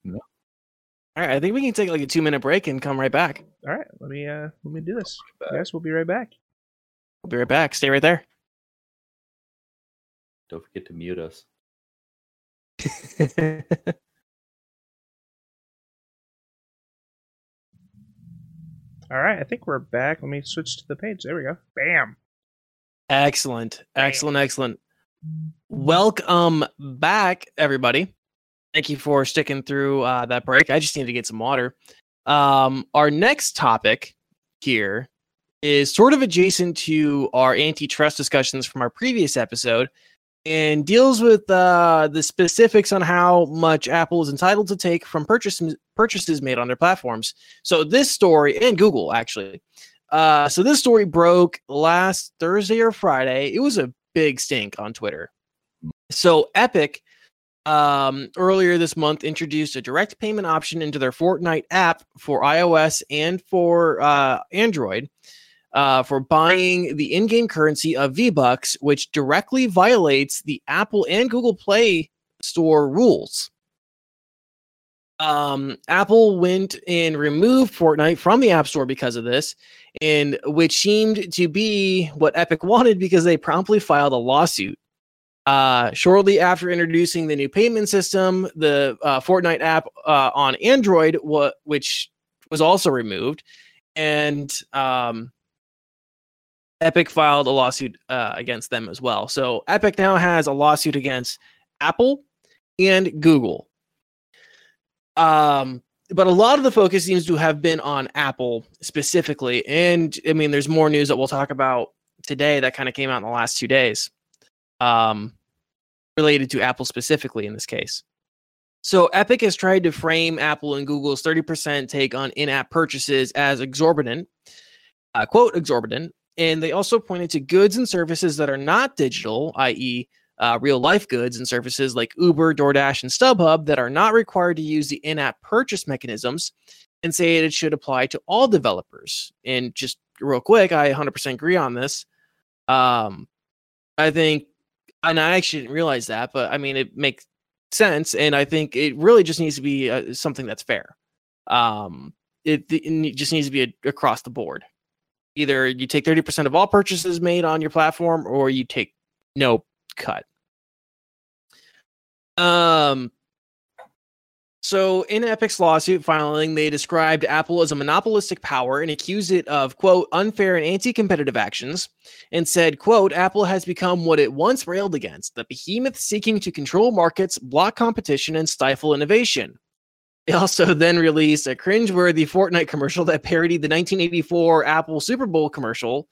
No. All right. I think we can take like a two minute break and come right back. All right, let me uh let me do this. Guys, we'll be right back. We'll be right back. Stay right there. Don't forget to mute us. All right, I think we're back. Let me switch to the page. There we go. Bam. excellent. Excellent. Excellent. Welcome back, everybody. Thank you for sticking through uh, that break. I just need to get some water. Um, our next topic here is sort of adjacent to our antitrust discussions from our previous episode and deals with uh, the specifics on how much Apple is entitled to take from purchases purchases made on their platforms. So this story and Google actually. Uh, so this story broke last Thursday or Friday. It was a big stink on Twitter. So Epic um, earlier this month introduced a direct payment option into their Fortnite app for iOS and for uh, Android uh, for buying the in-game currency of V-Bucks, which directly violates the Apple and Google Play Store rules. Um, Apple went and removed Fortnite from the App Store because of this, and which seemed to be what Epic wanted because they promptly filed a lawsuit. Uh, shortly after introducing the new payment system, the uh, Fortnite app uh, on Android, wa- which was also removed, and um, Epic filed a lawsuit uh, against them as well. So Epic now has a lawsuit against Apple and Google. Um, but a lot of the focus seems to have been on Apple specifically. And I mean, there's more news that we'll talk about today that kind of came out in the last two days um, related to Apple specifically in this case. So Epic has tried to frame Apple and Google's 30% take on in app purchases as exorbitant, uh, quote, exorbitant, and they also pointed to goods and services that are not digital, i.e., uh, real life goods and services like Uber, DoorDash, and StubHub that are not required to use the in app purchase mechanisms and say it should apply to all developers. And just real quick, I 100% agree on this. Um, I think, and I actually didn't realize that, but I mean, it makes sense. And I think it really just needs to be uh, something that's fair. Um, it, it just needs to be a, across the board either you take 30% of all purchases made on your platform or you take no cut. Um so in Epic's lawsuit filing, they described Apple as a monopolistic power and accused it of quote unfair and anti-competitive actions and said, quote, Apple has become what it once railed against, the behemoth seeking to control markets, block competition, and stifle innovation. They also then released a cringeworthy Fortnite commercial that parodied the 1984 Apple Super Bowl commercial.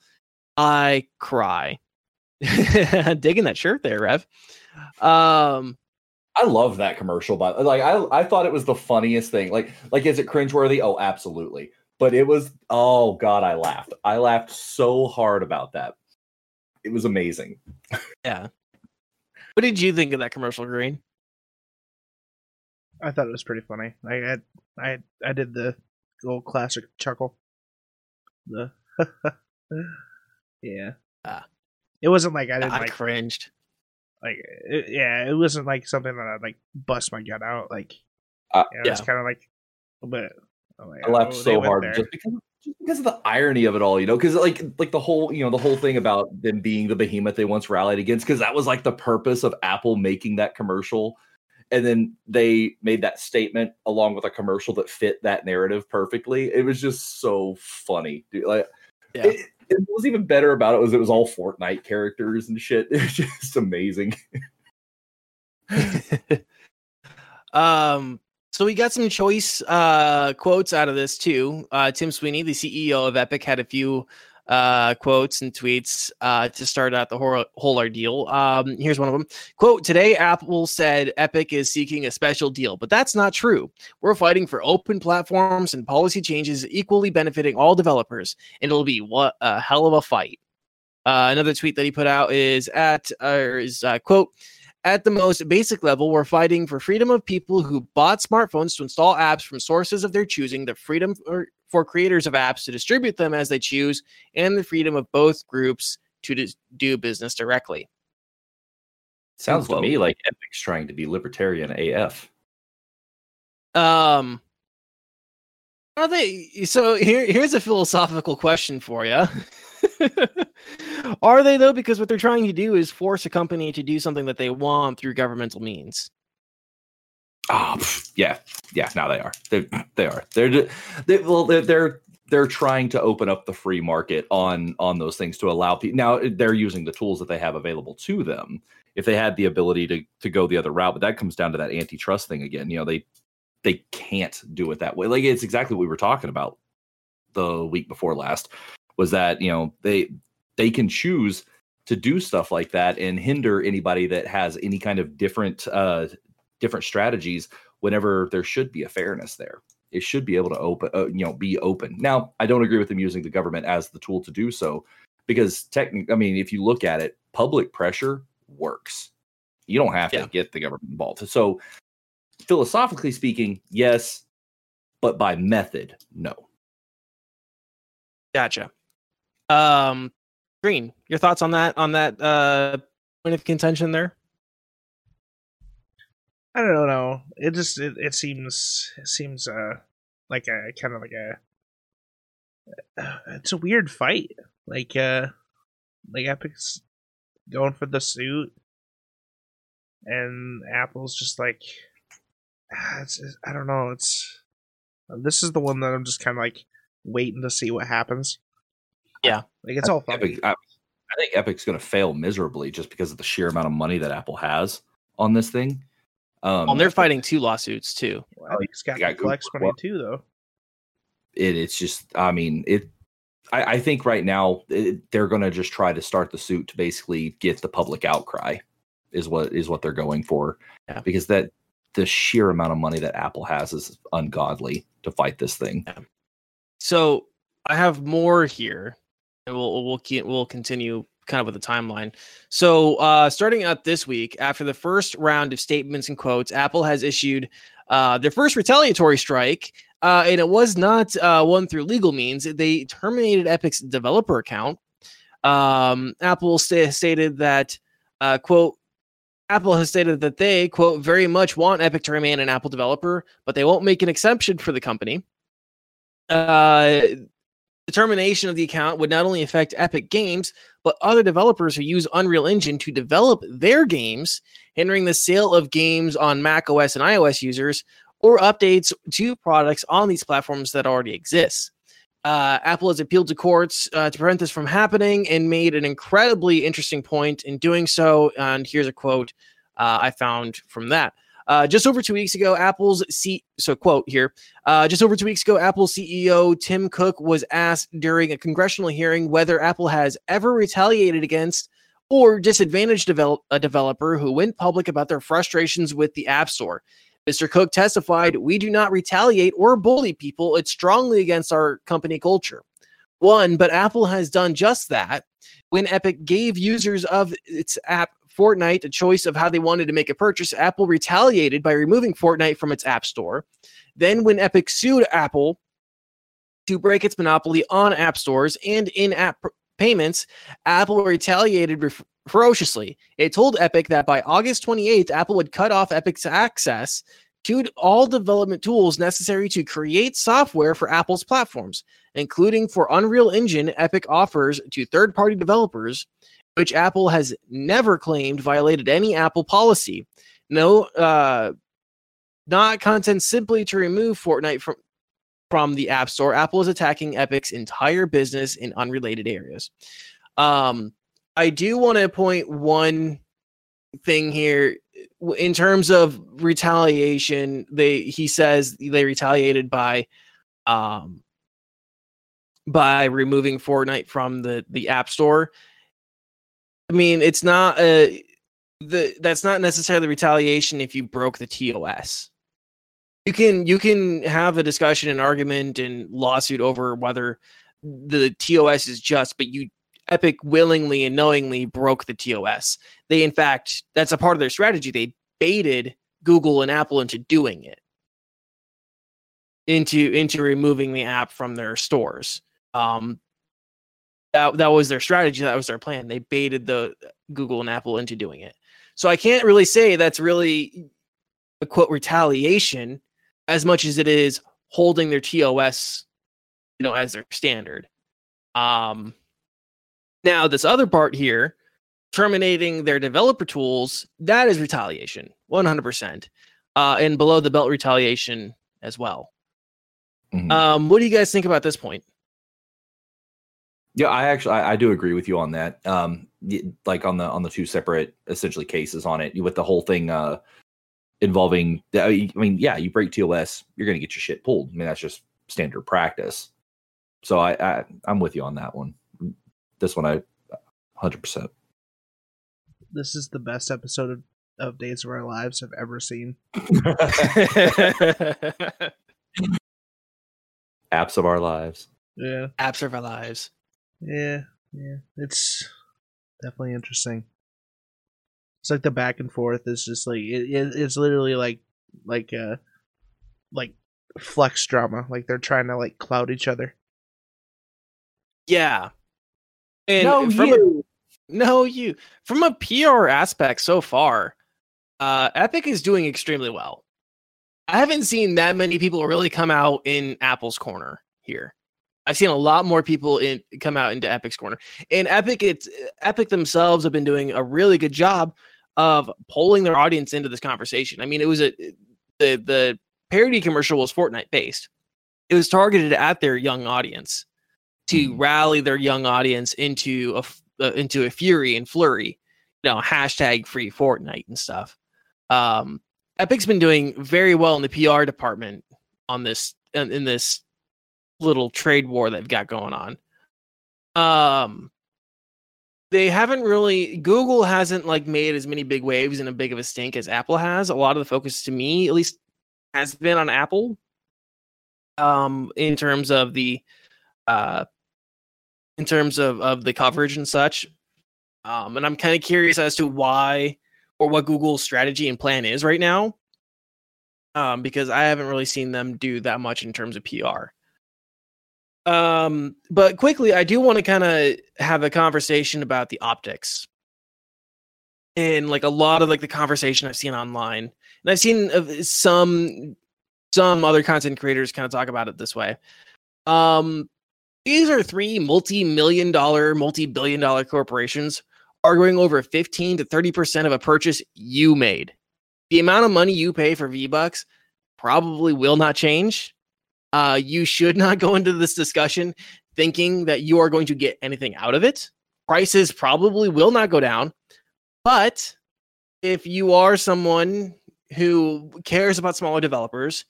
I cry. Digging that shirt there, Rev. Um, I love that commercial, but like I, I thought it was the funniest thing. Like, like is it cringeworthy? Oh, absolutely. But it was. Oh God, I laughed. I laughed so hard about that. It was amazing. Yeah. What did you think of that commercial, Green? I thought it was pretty funny. I I I, I did the old classic chuckle. The yeah. Ah. It wasn't like I didn't I like cringed. like it, yeah. It wasn't like something that I'd like bust my gut out. Like Uh, you know, it's yeah. kind of like a bit. I'm I laughed oh, so hard there. just because just because of the irony of it all, you know, because like like the whole you know the whole thing about them being the behemoth they once rallied against, because that was like the purpose of Apple making that commercial, and then they made that statement along with a commercial that fit that narrative perfectly. It was just so funny, dude. Like, Yeah. it, it was even better about it was it was all Fortnite characters and shit. It was just amazing. um so we got some choice uh quotes out of this too uh tim sweeney the ceo of epic had a few uh quotes and tweets uh to start out the whole, whole ordeal. Um here's one of them quote today apple said epic is seeking a special deal but that's not true. We're fighting for open platforms and policy changes equally benefiting all developers and it'll be what a hell of a fight. Uh, another tweet that he put out is at uh, is uh, quote at the most basic level, we're fighting for freedom of people who bought smartphones to install apps from sources of their choosing, the freedom for, for creators of apps to distribute them as they choose, and the freedom of both groups to dis- do business directly. Sounds to me like Epic's trying to be libertarian AF. Um, are they? So here, here's a philosophical question for you. are they though? Because what they're trying to do is force a company to do something that they want through governmental means. Oh, yeah, yeah. Now they are. They they are. They're they well they're, they're they're trying to open up the free market on on those things to allow people now eh, they're using the tools that they have available to them if they had the ability to to go the other route but that comes down to that antitrust thing again you know they they can't do it that way like it's exactly what we were talking about the week before last was that you know they they can choose to do stuff like that and hinder anybody that has any kind of different uh different strategies whenever there should be a fairness there. It should be able to open uh, you know be open. Now i don't agree with them using the government as the tool to do so because technically i mean if you look at it public pressure works. You don't have Yeah. to get the government involved. So philosophically speaking yes but by method no. Gotcha. Um, Green, your thoughts on that on that uh point of contention there? I don't know. It just it, it seems it seems uh like a kind of like a it's a weird fight. Like uh like Epic's going for the suit and Apple's just like ah, it's, it's- I don't know, it's this is the one that I'm just kind of like waiting to see what happens. Yeah. Like it's all fun. Epic, I, I think Epic's going to fail miserably just because of the sheer amount of money that Apple has on this thing. Um, Well, they're fighting two lawsuits too. Well, Epic's got, you got flex Google as money well. too though. it, it's just, I mean, it. I, I think right now it, they're going to just try to start the suit to basically get the public outcry, is what is what they're going for, Yeah. because that the sheer amount of money that Apple has is ungodly to fight this thing. So I have more here, and we'll we'll we'll continue kind of with the timeline. So uh, starting out this week, after the first round of statements and quotes, Apple has issued uh, their first retaliatory strike, uh, and it was not uh, one through legal means. They terminated Epic's developer account. Um, Apple sta- stated that uh, quote. Apple has stated that they, quote, very much want Epic to remain an Apple developer, but they won't make an exception for the company uh, the termination of the account would not only affect Epic Games, but other developers who use Unreal Engine to develop their games, hindering the sale of games on Mac OS and iOS users or updates to products on these platforms that already exist. Uh, Apple has appealed to courts uh, to prevent this from happening and made an incredibly interesting point in doing so. And here's a quote uh, I found from that. Uh, just over two weeks ago, Apple's C so quote here. Uh, just over two weeks ago, Apple CEO Tim Cook was asked during a congressional hearing whether Apple has ever retaliated against or disadvantaged develop- a developer who went public about their frustrations with the App Store. Mr. Cook testified, We do not retaliate or bully people. It's strongly against our company culture. One, but Apple has done just that. When Epic gave users of its app Fortnite a choice of how they wanted to make a purchase, Apple retaliated by removing Fortnite from its App Store. Then, when Epic sued Apple to break its monopoly on app stores and in app payments, Apple retaliated ferociously. It told Epic that by August 28th, Apple would cut off Epic's access to all development tools necessary to create software for Apple's platforms, including for Unreal Engine, Epic offers to third party developers, which Apple has never claimed violated any Apple policy. No, uh, not content simply to remove Fortnite from from the App Store. Apple is attacking Epic's entire business in unrelated areas. Um, I do want to point one thing here in terms of retaliation. They he says they retaliated by um by removing Fortnite from the the App Store. I mean, it's not a the that's not necessarily retaliation if you broke the TOS. You can you can have a discussion and argument and lawsuit over whether the TOS is just, but you Epic willingly and knowingly broke the TOS. They in fact that's a part of their strategy. They baited Google and Apple into doing it. Into into removing the app from their stores. Um that, that was their strategy, that was their plan. They baited the Google and Apple into doing it. So I can't really say that's really a quote retaliation as much as it is holding their TOS, you know, as their standard. Um, now this other part here, terminating their developer tools, that is retaliation, one hundred percent, uh, and below the belt retaliation as well. Mhm. Um, what do you guys think about this point? Yeah, I actually I, I do agree with you on that. Um, like on the on the two separate essentially cases on it with the whole thing uh involving. I mean, yeah, you break TOS, you're gonna get your shit pulled. I mean, that's just standard practice. So I, I I'm with you on that one. This one I, hundred percent. This is the best episode of, of Days of Our Lives I've ever seen. Apps of our lives. Yeah. Apps of our lives. Yeah, yeah, it's definitely interesting. It's like the back and forth is just like it, it, it's literally like like uh like flex drama. Like they're trying to like cloud each other. Yeah. And No, from you. A, no, you. From a PR aspect so far, uh, Epic is doing extremely well. I haven't seen that many people really come out in Apple's corner here. I've seen a lot more people in come out into Epic's corner. And Epic, it's Epic themselves have been doing a really good job of pulling their audience into this conversation. I mean, it was a the the parody commercial was Fortnite based. It was targeted at their young audience to Mhm. rally their young audience into a uh, into a fury and flurry, you know, hashtag free Fortnite and stuff. Um, Epic's been doing very well in the PR department on this in, in this little trade war they've got going on. Um, they haven't really Google hasn't like made as many big waves and a big of a stink as Apple has. A lot of the focus to me, at least, has been on Apple. Um, in terms of the uh in terms of of the coverage and such. Um, and I'm kind of curious as to why or what Google's strategy and plan is right now. Um, because I haven't really seen them do that much in terms of PR. Um, but quickly, I do want to kind of have a conversation about the optics. And like a lot of like the conversation I've seen online, and I've seen of some some other content creators kind of talk about it this way. Um, these are three multi-million dollar, multi-billion dollar corporations arguing over 15 to 30% of a purchase you made. The amount of money you pay for V-Bucks probably will not change. Uh, you should not go into this discussion thinking that you are going to get anything out of it. Prices probably will not go down. But if you are someone who cares about smaller developers,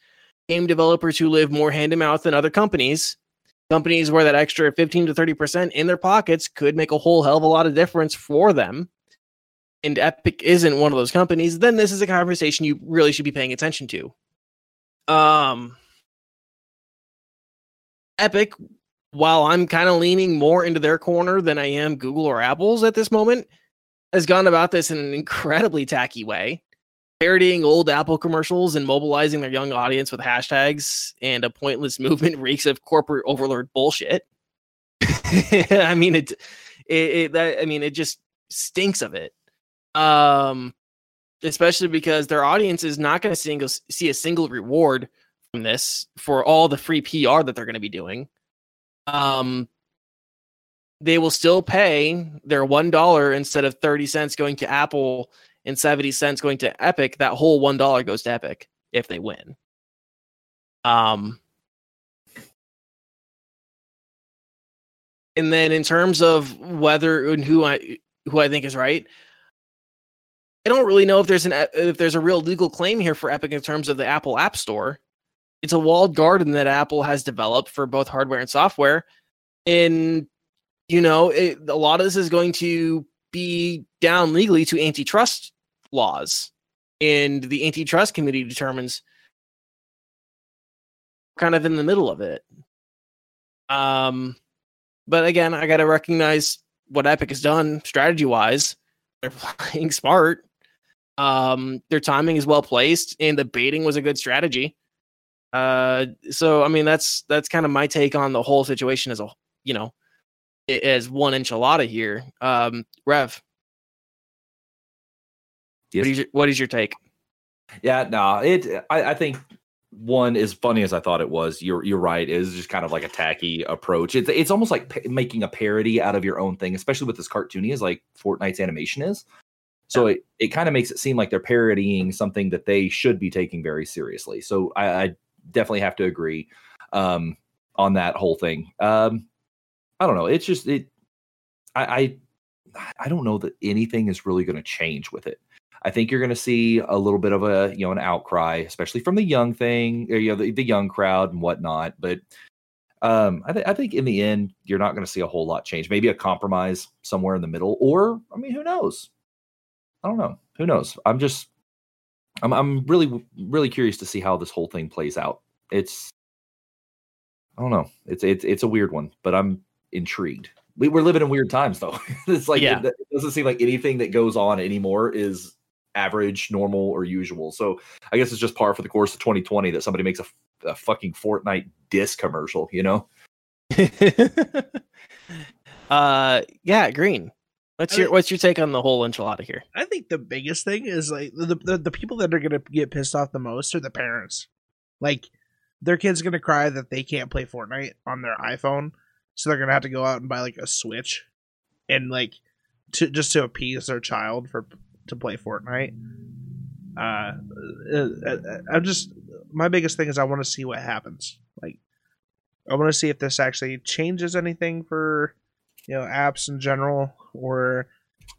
game developers who live more hand to mouth than other companies, companies where that extra 15 to 30% in their pockets could make a whole hell of a lot of difference for them. And Epic isn't one of those companies, then this is a conversation you really should be paying attention to. Um Epic, while I'm kind of leaning more into their corner than I am Google or Apple's at this moment, has gone about this in an incredibly tacky way parodying old Apple commercials and mobilizing their young audience with hashtags and a pointless movement reeks of corporate overlord bullshit. I mean it, it, it that I mean it just stinks of it. Um especially because their audience is not going to see a single reward from this for all the free PR that they're going to be doing. Um they will still pay their $1 instead of 30 cents going to Apple and 70 cents going to Epic, that whole $1 goes to Epic if they win. Um and then in terms of whether and who I who I think is right, I don't really know if there's an if there's a real legal claim here for Epic in terms of the Apple App Store. It's a walled garden that Apple has developed for both hardware and software. And you know, it, a lot of this is going to be down legally to antitrust laws. And the antitrust committee determines kind of in the middle of it. Um but again i gotta recognize what epic has done strategy wise they're playing smart. Um their timing is well placed and the baiting was a good strategy uh so i mean that's that's kind of my take on the whole situation as a you know as one enchilada here um rev Yes. what is your, what is your take Yeah, no, it. I, I think one as funny as I thought it was. You're you're right. It is just kind of like a tacky approach. It's it's almost like pa- making a parody out of your own thing, especially with this cartoony as like Fortnite's animation is. So it, it kind of makes it seem like they're parodying something that they should be taking very seriously. So I, I definitely have to agree um, on that whole thing. Um, I don't know. It's just it. I I, I don't know that anything is really going to change with it. I think you're going to see a little bit of a you know an outcry, especially from the young thing, or, you know, the, the young crowd and whatnot. But um, I, th- I think in the end, you're not going to see a whole lot change. Maybe a compromise somewhere in the middle, or I mean, who knows? I don't know. Who knows? I'm just, I'm, I'm really, really curious to see how this whole thing plays out. It's, I don't know. It's, it's, it's a weird one, but I'm intrigued. We, we're living in weird times, though. it's like Yeah. it, it doesn't seem like anything that goes on anymore is average, normal, or usual. So I guess it's just par for the course of 2020 that somebody makes a fucking Fortnite diss commercial. You know? uh, yeah, Green. What's I your what's your take on the whole enchilada here? I think the biggest thing is like the, the the people that are gonna get pissed off the most are the parents. Like their kid's gonna cry that they can't play Fortnite on their iPhone, so they're gonna have to go out and buy like a Switch, and like to just to appease their child for to play Fortnite. Uh, uh, uh, I'm just my biggest thing is I want to see what happens. Like I want to see if this actually changes anything for you know apps in general, or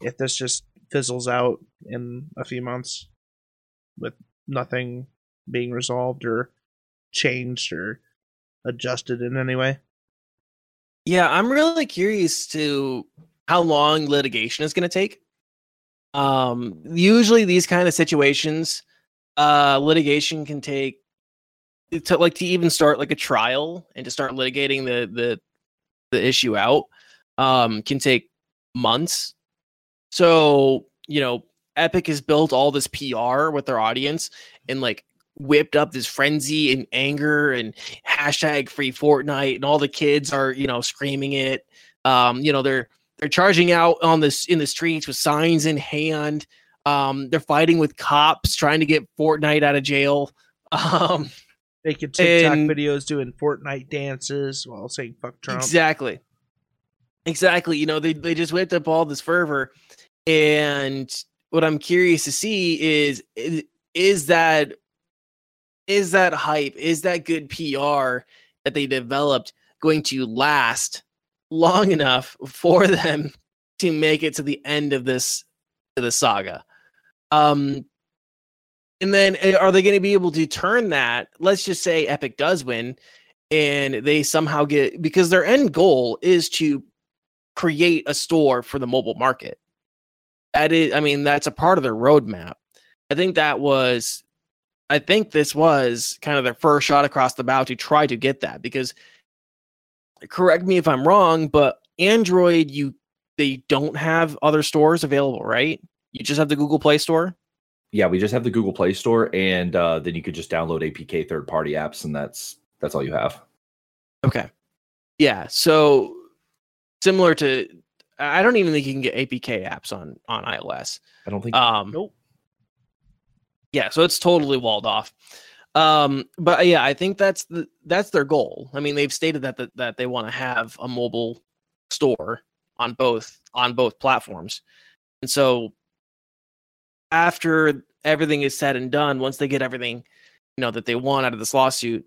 if this just fizzles out in a few months with nothing being resolved or changed or adjusted in any way. Yeah, I'm really curious to how long litigation is going to take. Um, usually these kind of situations, uh, litigation can take to like to even start like a trial and to start litigating the the the issue out um can take months. So, you know, Epic has built all this PR with their audience and like whipped up this frenzy and anger and hashtag free Fortnite and all the kids are, you know, screaming it. Um, you know, they're they're charging out on this in the streets with signs in hand. Um, they're fighting with cops trying to get Fortnite out of jail. Um, Making TikTok And- videos doing Fortnite dances while saying "fuck Trump." Exactly. Exactly. You know, they they just whipped up all this fervor, and what I'm curious to see is is, that is that hype, is that good PR that they developed going to last long enough for them to make it to the end of this to the saga? Um, and then uh, are they going to be able to turn that? Let's just say Epic does win and they somehow get because their end goal is to create a store for the mobile market. That is, I mean, that's a part of their roadmap. I think that was, I think this was kind of their first shot across the bow to try to get that because, correct me if I'm wrong, but Android, you they don't have other stores available, right? You just have the Google Play Store. Yeah, we just have the Google Play Store, and uh, then you could just download APK third party apps, and that's that's all you have. Okay. Yeah. So similar to, I don't even think you can get APK apps on on iOS. I don't think. Um, Nope. yeah. So it's totally walled off. Um, but yeah, I think that's the that's their goal. I mean, they've stated that that, that they want to have a mobile store on both on both platforms, and so after everything is said and done, once they get everything, you know, that they want out of this lawsuit,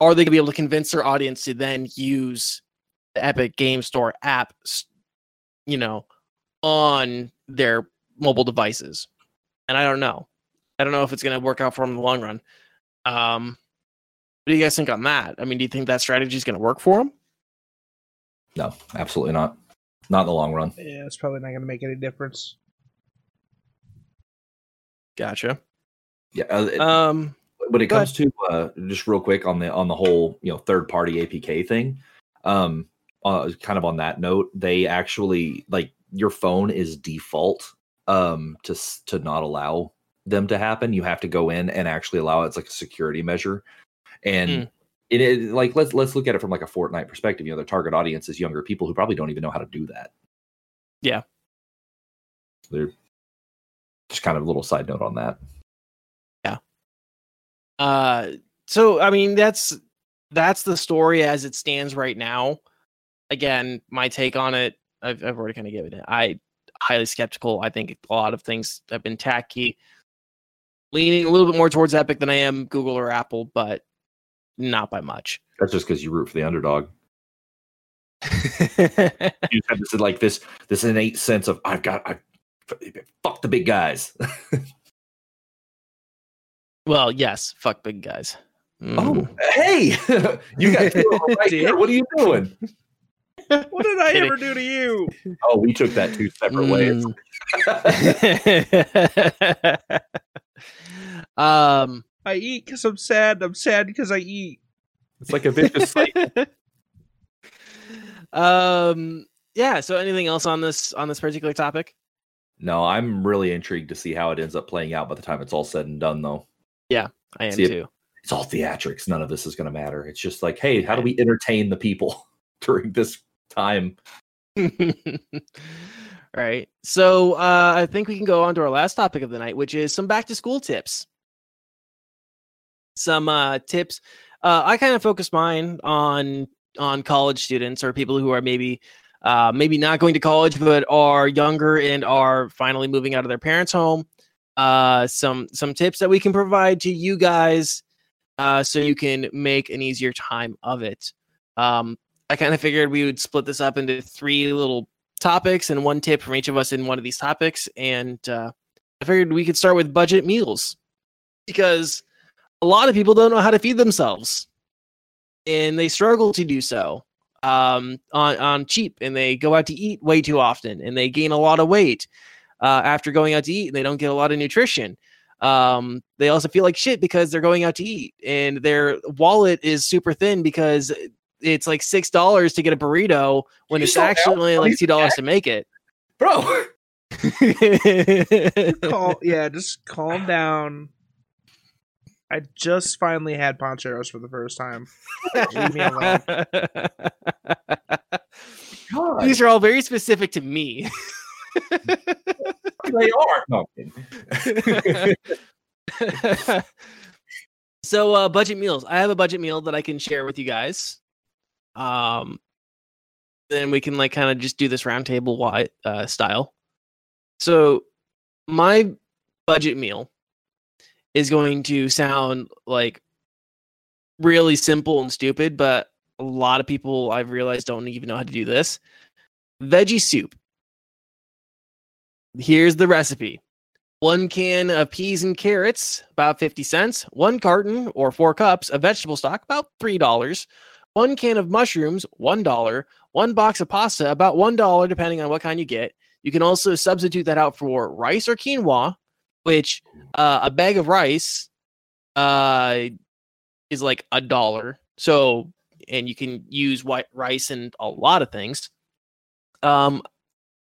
are they going to be able to convince their audience to then use the Epic Game Store app, you know, on their mobile devices? And I don't know. I don't know if it's going to work out for them in the long run. Um, what do you guys think on that? I mean, do you think that strategy is going to work for them? no, absolutely not. Not in the long run. Yeah, it's probably not going to make any difference. Gotcha. Yeah. Uh, Um, when it go comes to uh, just real quick on the on the whole you know third party APK thing, um, uh, kind of on that note, they actually like your phone is default um to to not allow them to happen. You have to go in and actually allow it. It's like a security measure, and. Mm. It is like let's let's look at it from like a Fortnite perspective. You know, their target audience is younger people who probably don't even know how to do that. Yeah. they're just kind of a little side note on that. Yeah. Uh, so I mean that's that's the story as it stands right now. Again, my take on it, I've, I've already kind of given it. I highly skeptical. I think a lot of things have been tacky, leaning a little bit more towards Epic than I am Google or Apple, but not by much. That's just because you root for the underdog. You have this like this this innate sense of I've got I fuck the big guys. well, yes, fuck big guys. Oh, Mm. hey, you got two of them right here. What are you doing? what did I ever do to you? Oh, we took that two separate ways. Mm. um, I eat because I'm sad. I'm sad because I eat. It's like a vicious cycle. um, yeah. So, anything else on this on this particular topic? No, I'm really intrigued to see how it ends up playing out by the time it's all said and done, though. Yeah, I am See it- too. It's all theatrics. None of this is going to matter. It's just like, hey, how do we entertain the people during this time? right. So uh, I think we can go on to our last topic of the night, which is some back to school tips. Some uh, tips. Uh, I kind of focus mine on on college students or people who are maybe uh, maybe not going to college but are younger and are finally moving out of their parents' home. Uh, some some tips that we can provide to you guys uh, so you can make an easier time of it. Um, I kind of figured we would split this up into three little topics and one tip from each of us in one of these topics. And uh, I figured we could start with budget meals because a lot of people don't know how to feed themselves and they struggle to do so um, on, on cheap and they go out to eat way too often and they gain a lot of weight uh, after going out to eat and they don't get a lot of nutrition. Um, they also feel like shit because they're going out to eat and their wallet is super thin because it's like six dollars to get a burrito when You it's actually only like two dollars to make it. Bro, Cal- yeah, just calm down. I just finally had Pancheros for the first time. Leave me alone. God, These are all very specific to me. they are. No, so uh budget meals. I have a budget meal that I can share with you guys. Um then we can like kind of just do this roundtable uh style. So my budget meal is going to sound like really simple and stupid, but a lot of people I've realized don't even know how to do this. Veggie soup. Here's the recipe. One can of peas and carrots, about 50 cents. One carton or four cups of vegetable stock, about $3. One can of mushrooms, $1. One box of pasta, about $1, depending on what kind you get. You can also substitute that out for rice or quinoa, which uh, a bag of rice uh, is like a dollar. So, and you can use white rice and a lot of things. Um,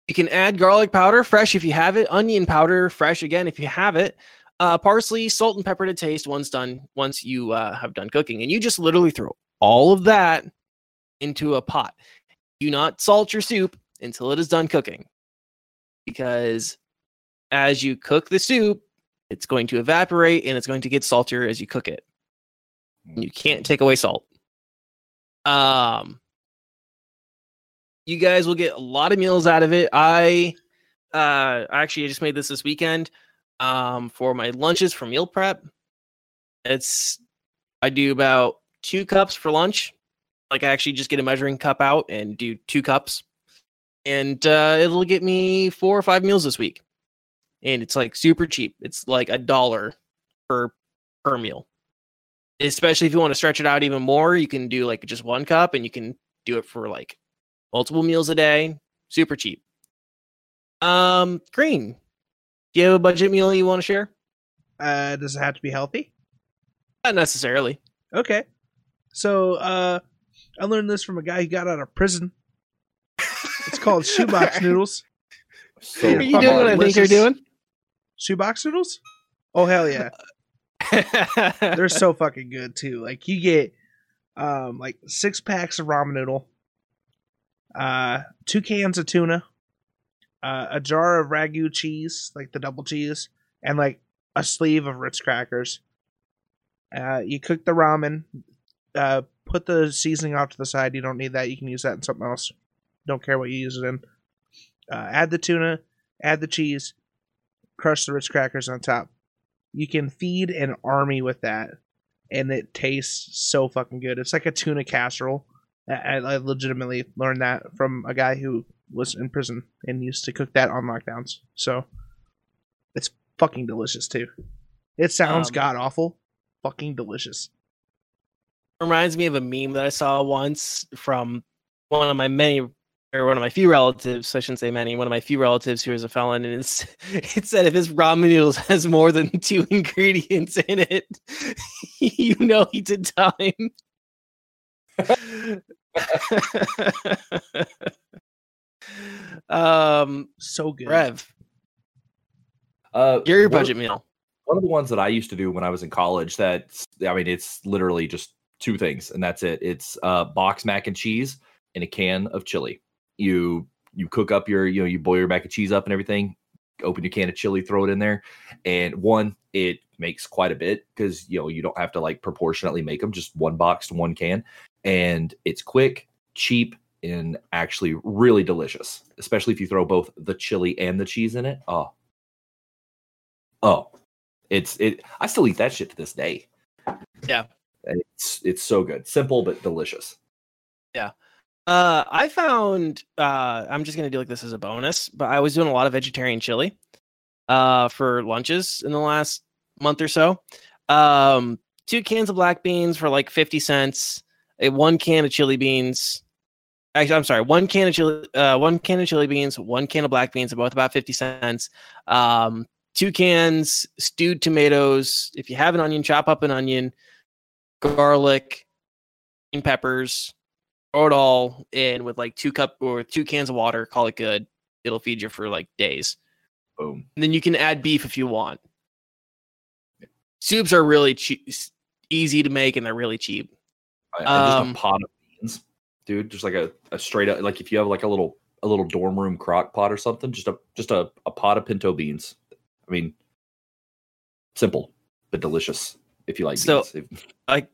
you can add garlic powder, fresh if you have it, onion powder, fresh again if you have it, uh, parsley, salt, and pepper to taste once done. Once you uh, have done cooking, and you just literally throw all of that into a pot. Do not salt your soup until it is done cooking, because as you cook the soup, it's going to evaporate and it's going to get saltier as you cook it. You can't take away salt. Um, you guys will get a lot of meals out of it. I uh actually I just made this this weekend um for my lunches for meal prep. It's I do about 2 cups for lunch. Like I actually just get a measuring cup out and do 2 cups. And uh it'll get me 4 or 5 meals this week. And it's like super cheap. It's like a dollar per per meal. Especially if you want to stretch it out even more, you can do like just one cup and you can do it for like multiple meals a day, super cheap. Um, Green, do you have a budget meal you want to share? Uh, does it have to be healthy? Not necessarily. Okay. So, uh, I learned this from a guy who got out of prison. It's called shoebox noodles. So Are Are you doing what I think you're doing? Shoebox noodles? Oh hell yeah! They're so fucking good too. Like you get um like six packs of ramen noodle, uh, two cans of tuna, uh, a jar of ragu cheese, like the double cheese, and like a sleeve of Ritz crackers. Uh, you cook the ramen, uh, put the seasoning off to the side. You don't need that. You can use that in something else. Don't care what you use it in. Uh, add the tuna, add the cheese, crush the Ritz crackers on top. You can feed an army with that, and it tastes so fucking good. It's like a tuna casserole, I, I legitimately learned that from a guy who was in prison and used to cook that on lockdowns. So it's fucking delicious too. It sounds Um, god awful, fucking delicious. Reminds me of a meme that I saw once from one of my many or one of my few relatives. I shouldn't say many. One of my few relatives who is a felon, and it's it said if his ramen noodles has more than two ingredients in it, you know he did time. um, So good. Rev, Uh, your of- budget meal. one of the ones that I used to do when I was in college. That I mean, it's literally just two things, and that's it. It's uh, box mac and cheese and a can of chili. You you cook up your you know you boil your mac and cheese up and everything. Open your can of chili, throw it in there, and one it makes quite a bit because you know you don't have to like proportionately make them. Just one box to one can, and it's quick, cheap, and actually really delicious. Especially if you throw both the chili and the cheese in it. Oh, oh, it's it. I still eat that shit to this day. Yeah. It's it's so good, simple but delicious. Yeah. Uh, I found uh, I'm just gonna do like this as a bonus, but I was doing a lot of vegetarian chili, uh, for lunches in the last month or so. Um, two cans of black beans for like fifty cents. A one can of chili beans. Actually, I'm sorry, one can of chili, uh, one can of chili beans, one can of black beans, both about fifty cents. Um, two cans stewed tomatoes. If you have an onion, chop up an onion, garlic, green peppers throw it all in with like two cup or two cans of water call it good it'll feed you for like days Boom. and then you can add beef if you want soups are really cheap easy to make and they're really cheap And just Um, a pot of beans, dude. Just like a, a straight up like if you have like a little a little dorm room crock pot or something, just a just a, a pot of pinto beans. I mean, simple but delicious. If you like So- beans. I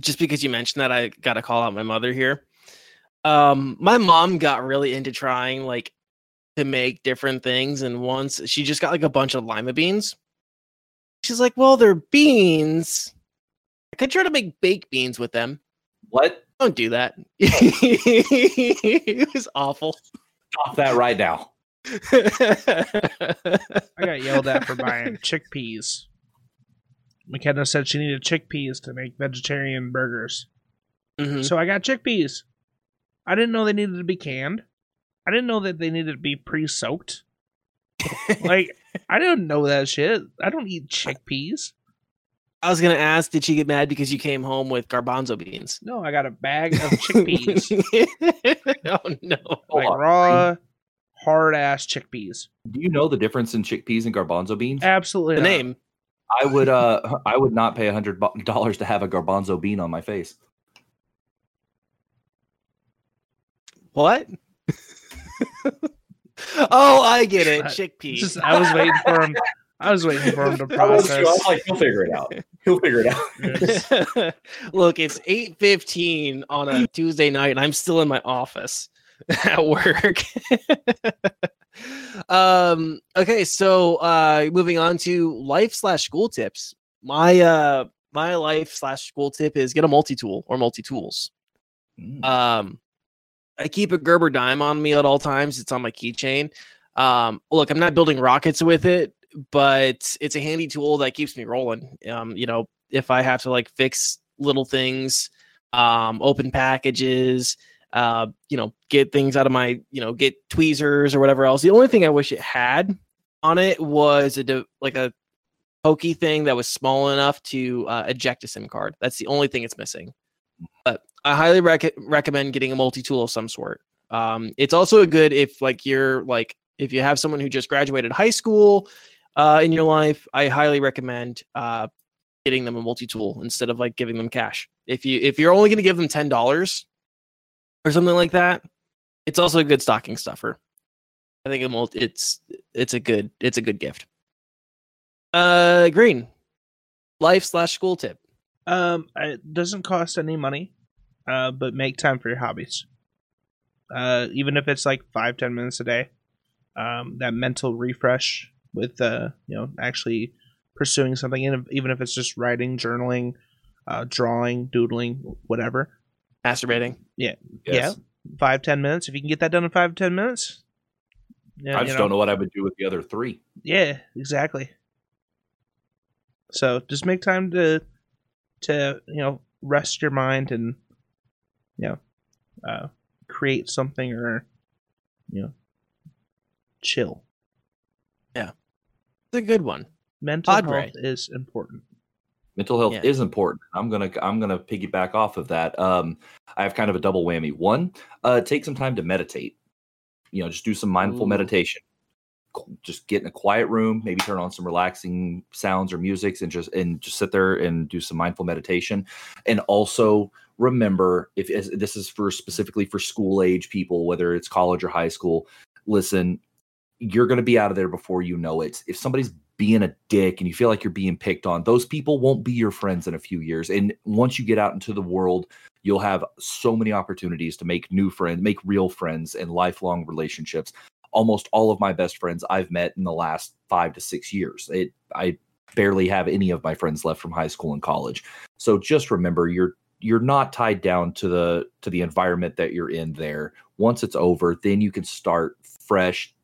just because you mentioned that I got to call out my mother here. Um my mom got really into trying like to make different things and once she just got like a bunch of lima beans. She's like, "Well, they're beans. I could try to make baked beans with them." what? Don't do that. it was awful. Stop that right now. I got yelled at for buying chickpeas. McKenna said she needed chickpeas to make vegetarian burgers. Mhm. So I got chickpeas. I didn't know they needed to be canned. I didn't know that they needed to be pre-soaked. like I didn't know that shit. I don't eat chickpeas. I was gonna ask, did she get mad because you came home with garbanzo beans? No, I got a bag of chickpeas, oh no! like raw, hard ass chickpeas. Do you know the difference in chickpeas and garbanzo beans? Absolutely, The not. name. I would uh I would not pay a hundred dollars to have a garbanzo bean on my face. What? oh, I get it. Chickpeas. Just, I was waiting for him. I was waiting for him to I was, I process. was like, he'll figure it out. He'll figure it out. Look, it's eight fifteen on a Tuesday night, and I'm still in my office at work. um. Okay, so uh, moving on to life slash school tips. My uh, my life slash school tip is get a multi tool or multi tools. Mm. Um, I keep a Gerber dime on me at all times. It's on my keychain. Um, look, I'm not building rockets with it, but it's a handy tool that keeps me rolling. Um, you know, if I have to like fix little things, um, open packages, uh, you know, get things out of my, you know, get tweezers or whatever else. The only thing I wish it had on it was a de- like a pokey thing that was small enough to uh, eject a SIM card. That's the only thing it's missing. But I highly rec- recommend getting a multi-tool of some sort. Um, it's also a good if like you're like if you have someone who just graduated high school uh, in your life. I highly recommend uh, getting them a multi-tool instead of like giving them cash. If you if you're only going to give them ten dollars or something like that, it's also a good stocking stuffer. I think it's it's a good it's a good gift. Uh, green life slash school tip. Um, it doesn't cost any money, uh, but make time for your hobbies. Uh, even if it's like five ten minutes a day, um, that mental refresh with uh, you know, actually pursuing something, and even if it's just writing, journaling, uh, drawing, doodling, whatever. Masturbating. Yeah. Yes. Five ten minutes. If you can get that done in five ten minutes. Yeah, I you just know. don't know what I would do with the other three. Yeah, exactly. So just make time to to you know rest your mind and you know uh, create something or you know chill. Yeah. It's a good one. Mental Padre. health is important. Mental health Yeah. is important. I'm gonna i'm gonna piggyback off of that. Um i have kind of a double whammy. One uh take some time to meditate. You know just do some mindful Ooh. meditation. Just get in a quiet room maybe turn on some relaxing sounds or musics and just and just sit there and do some mindful meditation. And also remember if this is for specifically for school age people whether it's college or high school listen you're going to be out of there before you know it. If somebody's being a dick and you feel like you're being picked on, those people won't be your friends in a few years. And once you get out into the world, you'll have so many opportunities to make new friends, make real friends and lifelong relationships. Almost all of my best friends I've met in the last five to six years. It, I barely have any of my friends left from high school and college. So just remember you're you're not tied down to the to the environment that you're in there. Once it's over, then you can start fresh,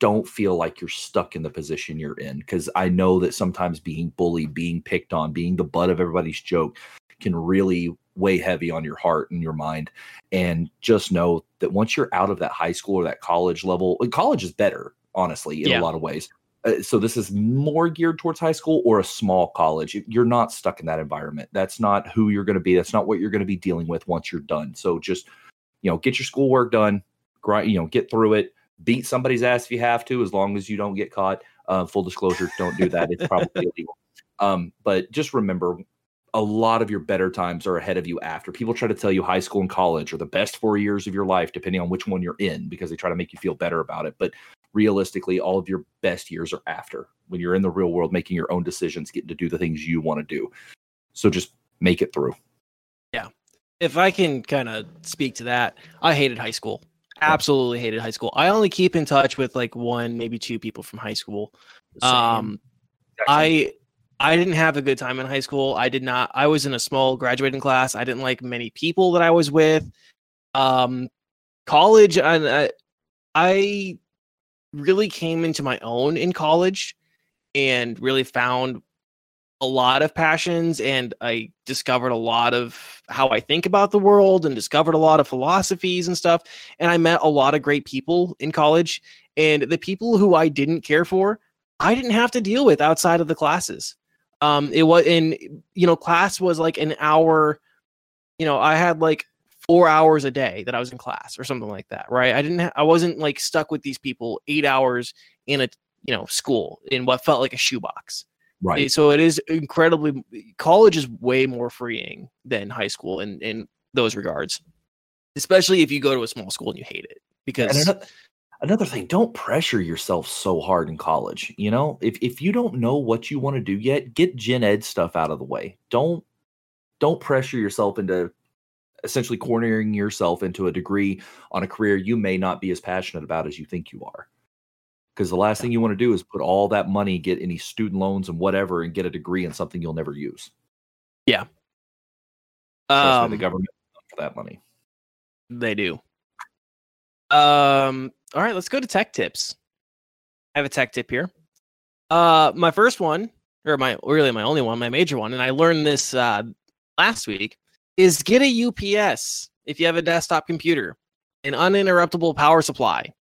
don't feel like you're stuck in the position you're in because I know that sometimes being bullied, being picked on, being the butt of everybody's joke can really weigh heavy on your heart and your mind. And just know that once you're out of that high school or that college level, college is better, honestly, in Yeah. a lot of ways. Uh, so this is more geared towards high school or a small college. You- You're not stuck in that environment. That's not who you're going to be. That's not what you're going to be dealing with once you're done. So just you know, get your schoolwork done, grind, you know, get through it beat somebody's ass if you have to, as long as you don't get caught. Uh, full disclosure, don't do that. It's probably illegal. Um, but just remember, a lot of your better times are ahead of you after. People try to tell you high school and college are the best four years of your life, depending on which one you're in, because they try to make you feel better about it. But realistically, all of your best years are after when you're in the real world, making your own decisions, getting to do the things you want to do. So just make it through. Yeah. If I can kind of speak to that, I hated high school. Absolutely hated high school. I only keep in touch with like one, maybe two people from high school. Um, I I didn't have a good time in high school. I did not. I was in a small graduating class. I didn't like many people that I was with. Um, college, I, I really came into my own in college, and really found a lot of passions, and I discovered a lot of how I think about the world, and discovered a lot of philosophies and stuff. And I met a lot of great people in college, and the people who I didn't care for. I didn't have to deal with outside of the classes. Um, it was in you know class was like an hour. You know, I had like four hours a day that I was in class or something like that, right? I didn't. Ha- I wasn't like stuck with these people eight hours in a you know school in what felt like a shoebox. Right. So it is incredibly. College is way more freeing than high school in in those regards, especially if you go to a small school and you hate it because another, another thing, don't pressure yourself so hard in college. You know, if if you don't know what you want to do yet, get gen ed stuff out of the way. Don't don't pressure yourself into essentially cornering yourself into a degree on a career you may not be as passionate about as you think you are. Because the last thing you want to do is put all that money, get any student loans and whatever, and get a degree in something you'll never use. Me, um, the government for that money. They do. Um. All right, let's go to tech tips. I have a tech tip here. Uh, my first one, or my really my only one, my major one, and I learned this uh last week, is get a UPS if you have a desktop computer, an uninterruptible power supply.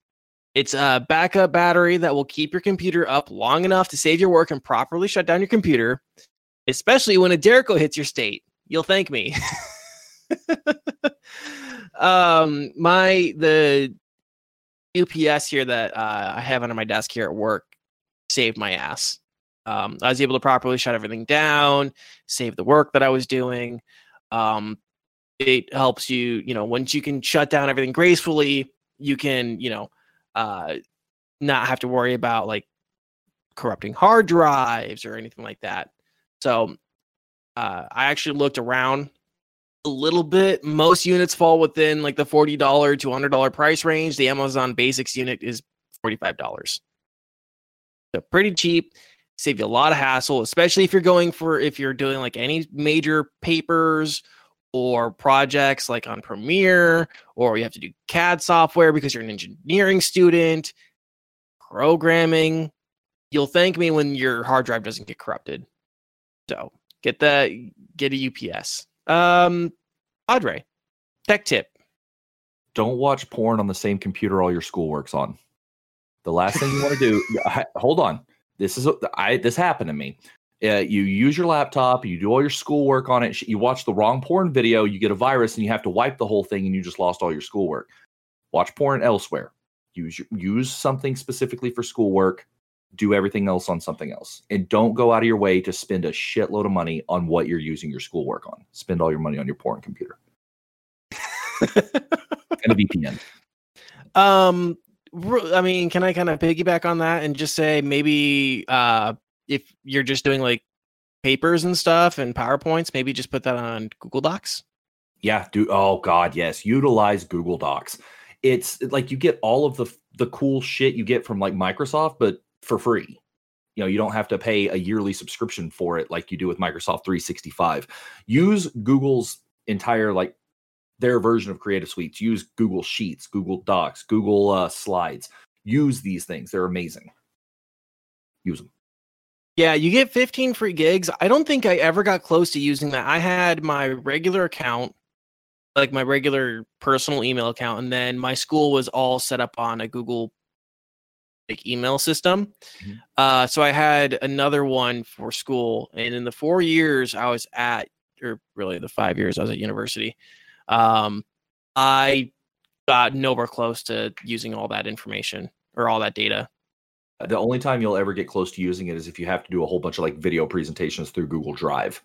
It's a backup battery that will keep your computer up long enough to save your work and properly shut down your computer, especially when a derecho hits your state. You'll thank me. um my the UPS here that uh, I have under my desk here at work saved my ass. Um, I was able to properly shut everything down, save the work that I was doing. Um, it helps you, you know, once you can shut down everything gracefully, you can, you know, uh, not have to worry about like corrupting hard drives or anything like that. So uh, I actually looked around a little bit. Most units fall within like the forty dollar to hundred dollar price range. The Amazon Basics unit is forty five dollars, so pretty cheap. Save you a lot of hassle, especially if you're going for if you're doing like any major papers or projects like on Premiere, or you have to do CAD software because you're an engineering student, programming, you'll thank me when your hard drive doesn't get corrupted. So get that, get a UPS. Um, Padre, tech tip. Don't watch porn on the same computer all your schoolwork's on. The last thing you want to do. I, hold on. This is I. This happened to me. Uh, you use your laptop, you do all your schoolwork on it. You watch the wrong porn video, you get a virus, and you have to wipe the whole thing, and you just lost all your schoolwork. Watch porn elsewhere. Use use something specifically for schoolwork do everything else on something else. And don't go out of your way to spend a shitload of money on what you're using your schoolwork on. Spend all your money on your porn computer. and a VPN. Um, I mean, can I kind of piggyback on that and just say maybe uh, if you're just doing like papers and stuff and PowerPoints, maybe just put that on Google Docs? Yeah, do oh god, yes. Utilize Google Docs. It's like you get all of the the cool shit you get from like Microsoft, but for free. You know, you don't have to pay a yearly subscription for it like you do with Microsoft 365. Use Google's entire like their version of Creative Suites. Use Google Sheets, Google Docs, Google uh, Slides. Use these things; they're amazing. Use them. Yeah, you get 15 free gigs. I don't think I ever got close to using that. I had my regular account, like my regular personal email account, and then my school was all set up on a Google like email system. Mm-hmm. Uh, so I had another one for school, and in the four years I was at, or really the five years I was at university, um, I got nowhere close to using all that information or all that data. The only time you'll ever get close to using it is if you have to do a whole bunch of like video presentations through Google Drive.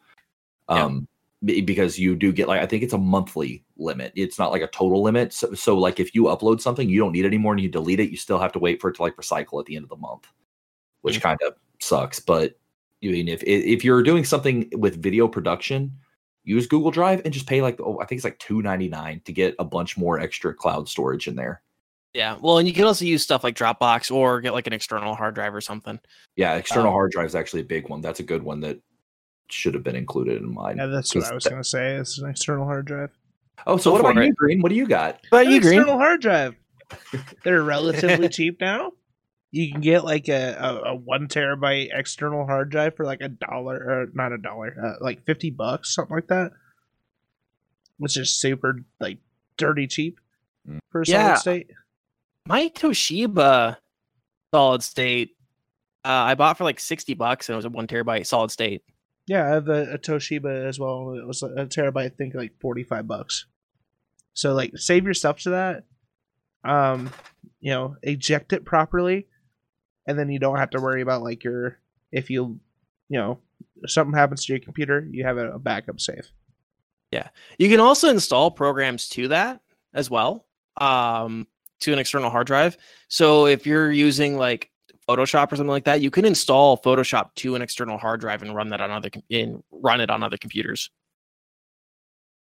Um, because you do get like I think it's a monthly limit. It's not like a total limit. So, so like if you upload something, you don't need it anymore and you delete it, you still have to wait for it to like recycle at the end of the month, which mm-hmm. kind of sucks. But you mean if if you're doing something with video production, use Google Drive and just pay like oh, I think it's like two ninety nine to get a bunch more extra cloud storage in there. Yeah, well, and you can also use stuff like Dropbox or get like an external hard drive or something. Yeah, external um, hard drive is actually a big one. That's a good one that should have been included in mine. Yeah, that's what I was going to say. It's an external hard drive. Oh, so what about it. you, Green? What do you got? What about you, Green? External hard drive. They're relatively cheap now. You can get like a, a, a, one terabyte external hard drive for like a dollar, or not a dollar, uh, like fifty bucks, something like that. Which is super like dirty cheap for a yeah. solid state. My Toshiba solid state, uh, I bought for like sixty bucks, and it was a one terabyte solid state. Yeah, I have a, a, Toshiba as well. It was a terabyte, I think, like forty five bucks. So like, save your stuff to that. Um, you know, eject it properly, and then you don't have to worry about like your if you, you know, something happens to your computer, you have a, a backup safe. Yeah, you can also install programs to that as well. Um, to an external hard drive. So if you're using like Photoshop or something like that, you can install Photoshop to an external hard drive and run that on other in run it on other computers.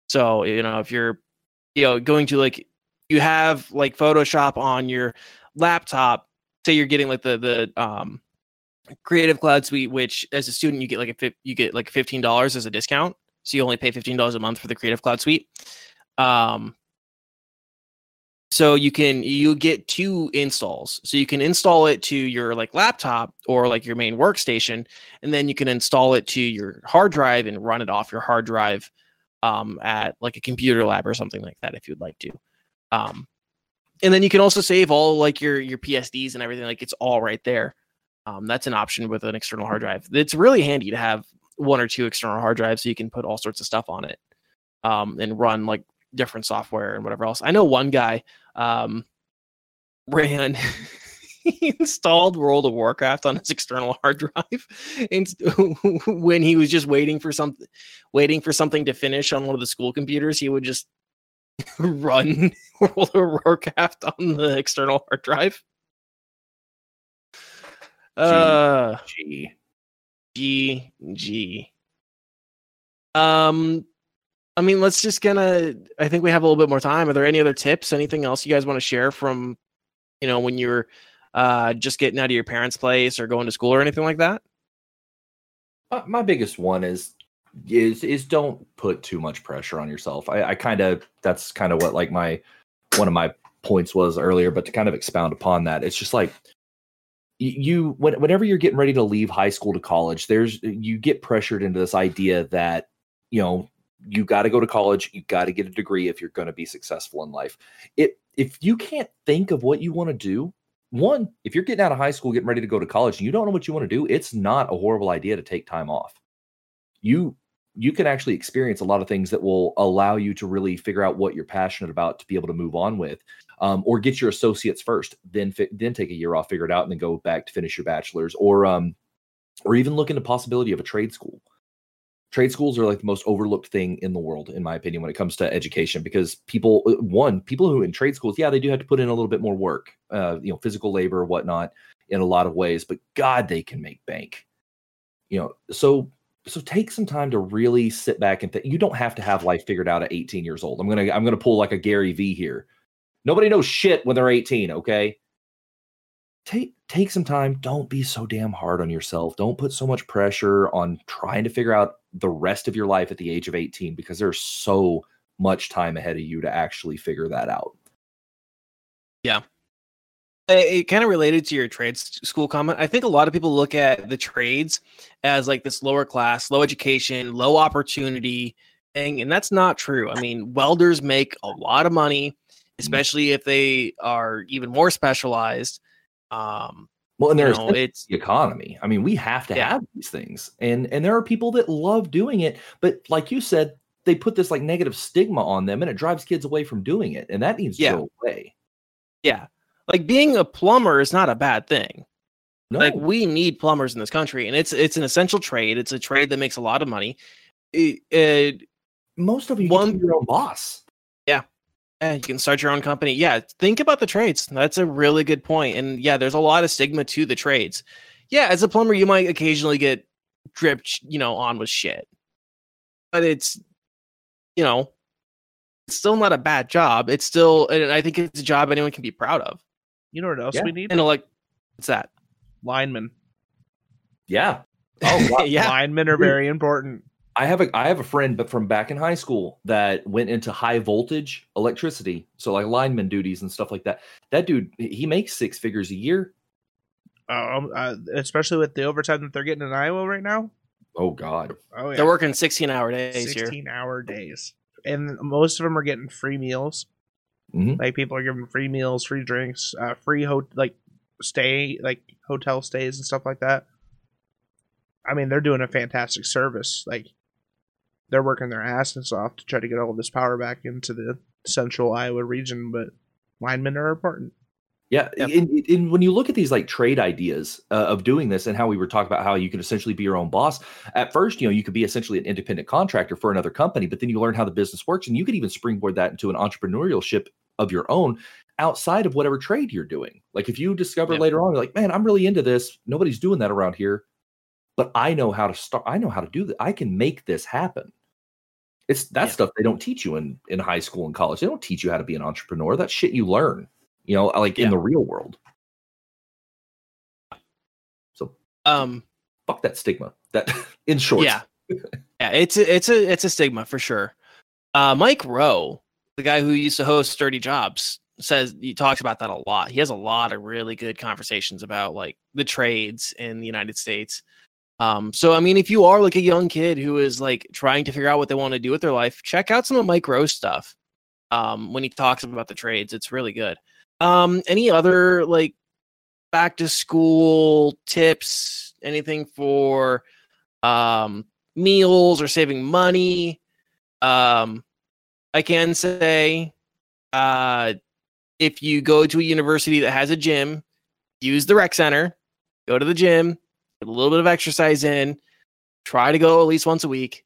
So you know if you're you know going to like you have like Photoshop on your laptop, say you're getting like the the um Creative Cloud Suite, which as a student you get like a you get like fifteen dollars as a discount, so you only pay fifteen dollars a month for the Creative Cloud Suite. Um, so you can you get two installs. So you can install it to your like laptop or like your main workstation and then you can install it to your hard drive and run it off your hard drive um, at like a computer lab or something like that if you'd like to. Um, and then you can also save all like your your psds and everything like it's all right there. Um, that's an option with an external hard drive. It's really handy to have one or two external hard drives so you can put all sorts of stuff on it um, and run like different software and whatever else. I know one guy um, ran he installed World of Warcraft on his external hard drive and when he was just waiting for something waiting for something to finish on one of the school computers, he would just run World of Warcraft on the external hard drive. Uh G G G. Um I mean, let's just gonna. I think we have a little bit more time. Are there any other tips? Anything else you guys want to share from, you know, when you're uh, just getting out of your parents' place or going to school or anything like that? My biggest one is is is don't put too much pressure on yourself. I, I kind of that's kind of what like my one of my points was earlier, but to kind of expound upon that, it's just like you when, whenever you're getting ready to leave high school to college, there's you get pressured into this idea that you know you got to go to college, you got to get a degree if you're going to be successful in life. It if you can't think of what you want to do, one, if you're getting out of high school, getting ready to go to college, and you don't know what you want to do, it's not a horrible idea to take time off. You you can actually experience a lot of things that will allow you to really figure out what you're passionate about to be able to move on with um, or get your associates first then fi- then take a year off figure it out and then go back to finish your bachelor's or um, or even look into possibility of a trade school trade schools are like the most overlooked thing in the world in my opinion when it comes to education because people uh, one people who in trade schools yeah they do have to put in a little bit more work uh, you know physical labor whatnot in a lot of ways but god they can make bank. You know so so take some time to really sit back and think you don't have to have life figured out at 18 years old. I'm gonna i'm gonna pull like a gary vee here. Nobody knows shit when they're 18 okay? Take take some time. Don't be so damn hard on yourself. Don't put so much pressure on trying to figure out the rest of your life at the age of 18 because there's so much time ahead of you to actually figure that out it, it kind of related to your trade school comment. I think a lot of people look at the trades as like this lower class, low education, low opportunity thing, and that's not true. I mean, welders make a lot of money, especially if they are even more specialized. Um, well and you there's know, it's the economy i mean we have to Yeah. have these things and and there are people that love doing it but like you said they put this like negative stigma on them and it drives kids away from doing it and that needs to Yeah. go away yeah, like being a plumber is not a bad thing. no Like we need plumbers in this country, and it's it's an essential trade. It's a trade that makes a lot of money. It, it, most of you one- one your own boss Yeah, you can start your own company. Yeah, think about the trades. That's a really good point. And yeah, there's a lot of stigma to the trades. Yeah, as a plumber, you might occasionally get dripped, you know, on with shit. But it's, you know, it's still not a bad job. It's still, and I think it's a job anyone can be proud of. You know what else Yeah. we need? And like, what's that? Linemen. yeah oh wow. yeah, Linemen are very important. I have a I have a friend, but from back in high school that went into high voltage electricity, so like lineman duties and stuff like that. That dude, he makes six figures a year. Um, uh, especially with the overtime that they're getting in Iowa right now. Oh God, Oh yeah, they're working 16 hour days here. 16 hour days, and most of them are getting free meals. Mhm. Like people are giving free meals, free drinks, uh, free ho- like stay, like hotel stays and stuff like that. I mean, they're doing a fantastic service. Like they're working their asses off to try to get all of this power back into the central Iowa region, but linemen are important. Yeah, Yep. and, and when you look at these like trade ideas uh, of doing this, and how we were talking about how you can essentially be your own boss. At first, you know, you could be essentially an independent contractor for another company, but then you learn how the business works, and you could even springboard that into an entrepreneurship of your own outside of whatever trade you're doing. Like if you discover Yep. later on, you're like, man, I'm really into this. Nobody's doing that around here, but I know how to start. I know how to do that. I can make this happen. It's that Yeah. stuff they don't teach you in in high school and college. They don't teach you how to be an entrepreneur. That shit you learn you know, like Yeah. in the real world. So Um, fuck that stigma. That in short, Yeah. yeah, it's a, it's a it's a stigma for sure. Uh, Mike Rowe, the guy who used to host Dirty Jobs, says he talks about that a lot. He has a lot of really good conversations about like the trades in the United States. Um, so I mean, if you are like a young kid who is like trying to figure out what they want to do with their life, check out some of Mike Rowe's stuff. Um, when he talks about the trades, it's really good. Um, any other like back to school tips? Anything for um meals or saving money. Um, I can say, uh, if you go to a university that has a gym, use the rec center, go to the gym, get a little bit of exercise in, try to go at least once a week.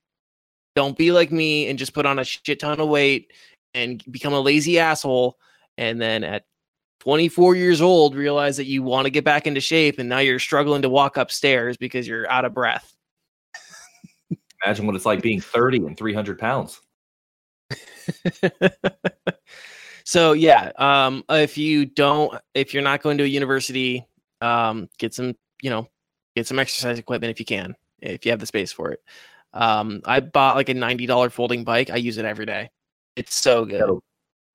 Don't be like me and just put on a shit ton of weight and become a lazy asshole. And then at 24 years old, realize that you want to get back into shape and now you're struggling to walk upstairs because you're out of breath. imagine what it's like being 30 and 300 pounds. so yeah, um, if you don't, if you're not going to a university, um, get some, you know, get some exercise equipment if you can, if you have the space for it. Um, I bought like a ninety dollar folding bike. I use it every day. It's so good. Kettle,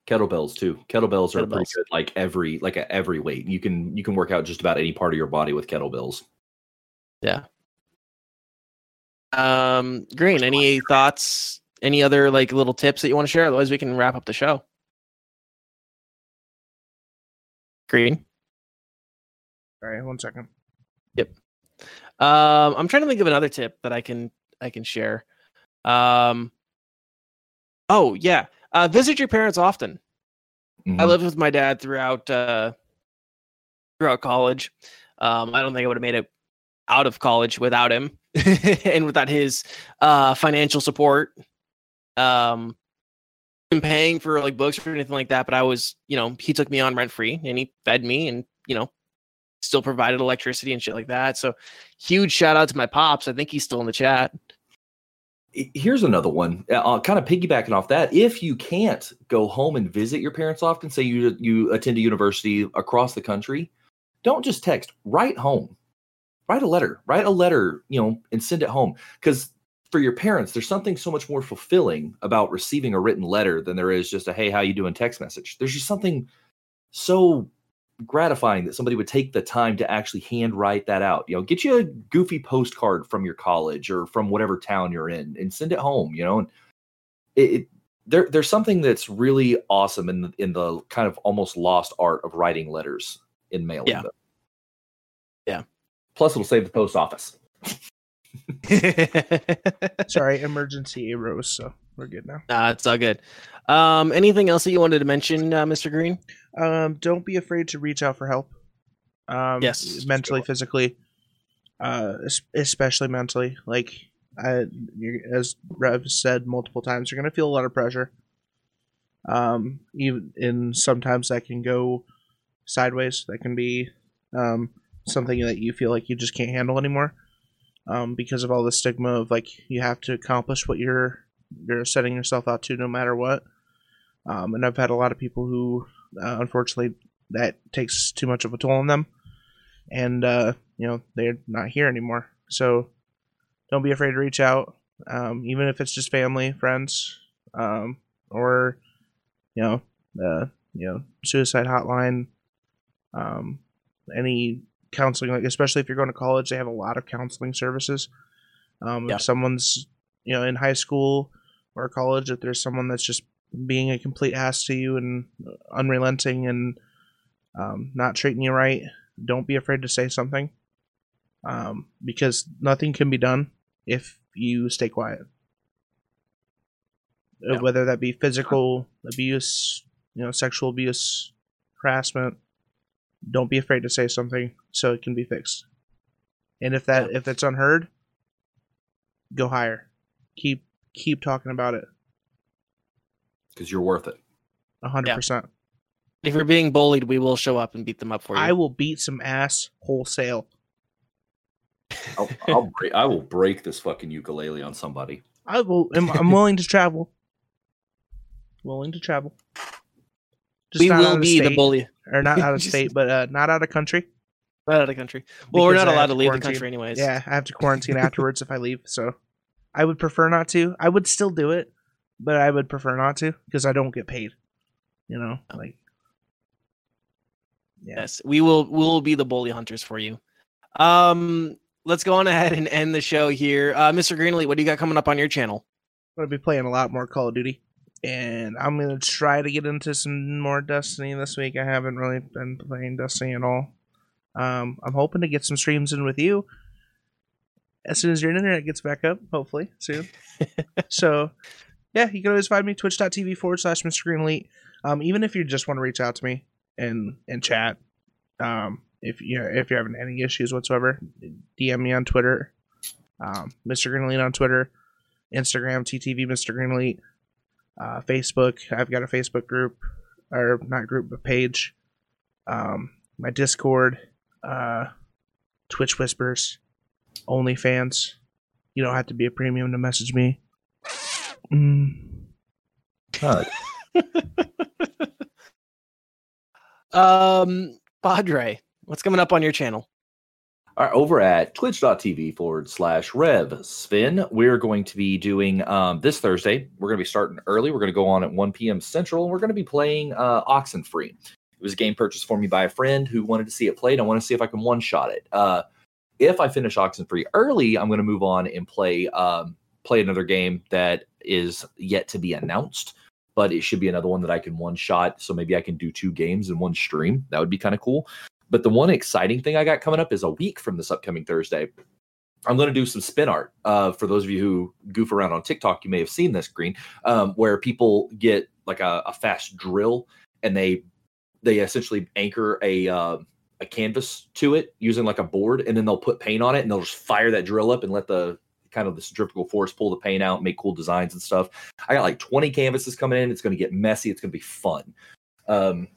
kettlebells too. Kettlebells are pretty good. Like every like at every weight, you can you can work out just about any part of your body with kettlebells. Yeah. Um, Green, any thoughts? Any other like little tips that you want to share? Otherwise, we can wrap up the show. Green. All right, one second. Um, I'm trying to think of another tip that I can I can share. Um, oh yeah, uh, visit your parents often. I Mhm. lived with my dad throughout uh, throughout college. Um, I don't think I would have made it out of college without him and without his uh, financial support. Um, and paying for like books or anything like that, but I was, you know, he took me on rent free and he fed me and you know still provided electricity and shit like that. So huge shout out to my pops. I think he's still in the chat. Here's another one. Uh, kind of piggybacking off that. If you can't go home and visit your parents often, say you you attend a university across the country, don't just text. Write home. Write a letter. Write a letter, you know, and send it home. Because for your parents, there's something so much more fulfilling about receiving a written letter than there is just a "Hey, how you doing?" text message. There's just something so gratifying that somebody would take the time to actually handwrite that out. You know, get you a goofy postcard from your college or from whatever town you're in and send it home, you know. And it, it there there's something that's really awesome in the, in the kind of almost lost art of writing letters in mailing Yeah. them. Yeah. Plus it'll save the post office. Sorry, emergency arose, so we're good now. Nah, it's all good. Um, anything else that you wanted to mention, uh, Mr. Green? Um, don't be afraid to reach out for help. Um, Yes. mentally, physically, uh, especially mentally. Like I, as Rev said multiple times, you're gonna feel a lot of pressure. Um, even and sometimes that can go sideways. That can be um, something that you feel like you just can't handle anymore. Um, because of all the stigma of like you have to accomplish what you're you're setting yourself out to, no matter what. Um, and I've had a lot of people who uh, unfortunately that takes too much of a toll on them and uh, you know they're not here anymore so don't be afraid to reach out um, even if it's just family friends um, or you know uh, you know suicide hotline um, any counseling like especially if you're going to college they have a lot of counseling services um, Yeah. if someone's you know in high school or college if there's someone that's just being a complete ass to you and unrelenting and um, not treating you right, don't be afraid to say something um, because nothing can be done if you stay quiet. Yeah. Whether that be physical abuse, you know, sexual abuse, harassment, don't be afraid to say something so it can be fixed. And if that if it's unheard, go higher. Keep keep talking about it. Because you're worth it. A hundred Yeah. percent. If you're being bullied, we will show up and beat them up for you. I will beat some ass wholesale. I'll, I'll break, I will break this fucking ukulele on somebody. I will. I'm, I'm willing to travel. Willing to travel. Just we not will of be the bully. or not out of state, but uh, not out of country. Right out of country. Well, we're not I allowed to leave the country anyways. Yeah, I have to quarantine afterwards if I leave. So, I would prefer not to. I would still do it, but I would prefer not to because I don't get paid. You know, like Yeah. Yes, we will. We will be the bully hunters for you. Um, let's go on ahead and end the show here. Uh, Mr. Green Elite, what do you got coming up on your channel? I'm gonna be playing a lot more Call of Duty, and I'm gonna try to get into some more Destiny this week. I haven't really been playing Destiny at all. Um, I'm hoping to get some streams in with you as soon as your internet gets back up, hopefully soon. so, yeah, you can always find me twitch.tv forward slash Mr. Green Elite. Um, even if you just want to reach out to me and and chat, um, if you if you're having any issues whatsoever, DM me on Twitter, um, Mr. Green Elite on Twitter. Instagram, TTV Mr. Green Elite, uh, Facebook. I've got a Facebook group, or not group, but page. Um, my Discord, uh, Twitch Whispers, OnlyFans. You don't have to be a premium to message me. Mm. Um, Padre, what's coming up on your channel? All right, over at twitch.tv forward slash rev spin, we're going to be doing um, this Thursday. We're going to be starting early. We're going to go on at 1 p.m. Central, and we're going to be playing uh, Oxenfree. It was a game purchased for me by a friend who wanted to see it played. I want to see if I can one shot it. Uh, if I finish Oxenfree early, I'm going to move on and play um, play another game that is yet to be announced, but it should be another one that I can one shot. So maybe I can do two games in one stream. That would be kind of cool. But the one exciting thing I got coming up is a week from this upcoming Thursday. I'm going to do some spin art. Uh, for those of you who goof around on TikTok, you may have seen this green, um, where people get like a, a, fast drill and they they essentially anchor a uh, a canvas to it using like a board, and then they'll put paint on it and they'll just fire that drill up and let the kind of the centrifugal force pull the paint out, make cool designs and stuff. I got like 20 canvases coming in. It's going to get messy. It's going to be fun. Um,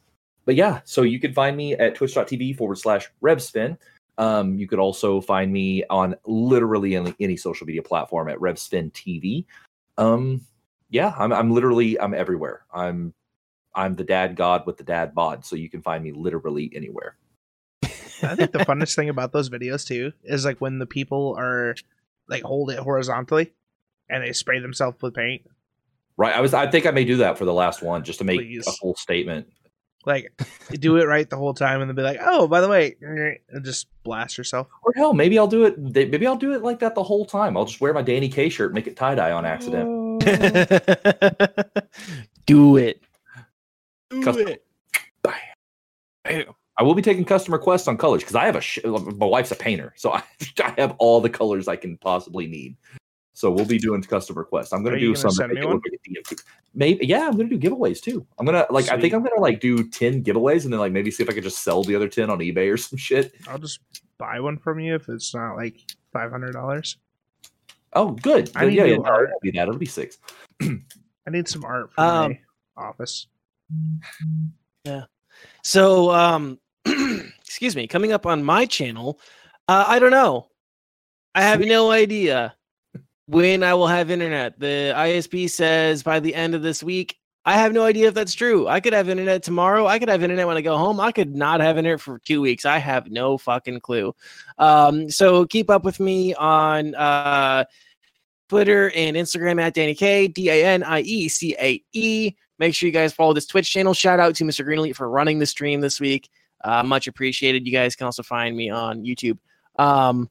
but yeah, so you can find me at twitch.tv forward slash revspin. Um, you could also find me on literally any, any social media platform at revspin TV. Um, yeah, I'm, I'm literally, I'm everywhere. I'm, I'm the dad god with the dad bod. So you can find me literally anywhere. I think the funnest thing about those videos too is like when the people are like hold it horizontally and they spray themselves with paint. Right. I was I think I may do that for the last one just to make Please. a full statement. Like do it right the whole time and then be like, oh, by the way, and just blast yourself. Or hell, maybe I'll do it. Maybe I'll do it like that the whole time. I'll just wear my Danny K shirt, make it tie dye on accident. Do it. Do Custom- it. Bam. I will be taking customer requests on colors because I have a sh- my wife's a painter, so I, I have all the colors I can possibly need. So we'll be doing custom requests. I'm gonna Are do some. Maybe yeah, I'm gonna do giveaways too. I'm gonna like Sweet. I think I'm gonna like do ten giveaways and then like maybe see if I could just sell the other ten on eBay or some shit. I'll just buy one from you if it's not like five hundred dollars. Oh, good. I need yeah, yeah, art. It'll be that. It'll be six. I need some art for um, my office. Yeah. So um excuse me, coming up on my channel, uh, I don't know. I have no idea when I will have internet. The ISP says by the end of this week. I have no idea if that's true. I could have internet tomorrow. I could have internet when I go home. I could not have internet for two weeks. I have no fucking clue. Um, so keep up with me on uh, Twitter and Instagram at Danny K, D A N I E C A E. Make sure you guys follow this Twitch channel. Shout out to Mr. Greenleaf for running the stream this week. Uh, much appreciated. You guys can also find me on YouTube. Um,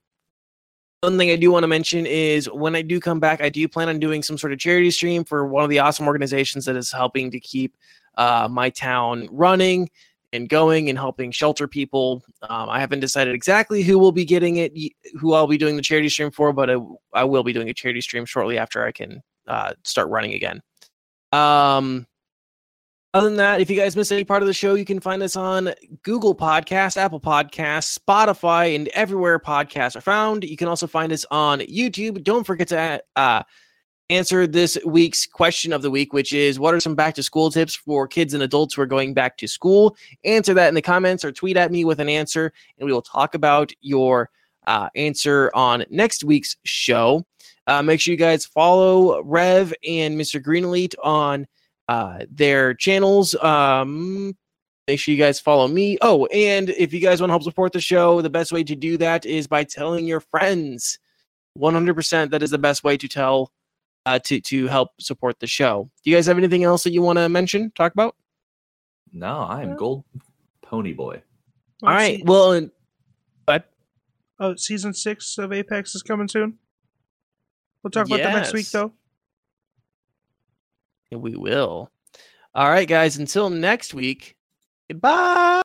one thing I do want to mention is when I do come back, I do plan on doing some sort of charity stream for one of the awesome organizations that is helping to keep uh, my town running and going and helping shelter people. Um, I haven't decided exactly who will be getting it, who I'll be doing the charity stream for, but I, I will be doing a charity stream shortly after I can uh, start running again. Um, other than that, if you guys miss any part of the show, you can find us on Google Podcast, Apple Podcasts, Spotify, and everywhere podcasts are found. You can also find us on YouTube. Don't forget to uh, answer this week's question of the week, which is what are some back to school tips for kids and adults who are going back to school? Answer that in the comments or tweet at me with an answer, and we will talk about your uh, answer on next week's show. Uh, make sure you guys follow Rev and Mr. Greenleaf on uh, their channels. Um, make sure you guys follow me. Oh, and if you guys want to help support the show, the best way to do that is by telling your friends. 100% that is the best way to tell uh, to to help support the show. Do you guys have anything else that you want to mention, talk about? No, I am Gold Pony Boy. All right. Well, and, but oh, season six of Apex is coming soon. We'll talk about yes. that next week, though we will. All right, guys. Until next week, goodbye.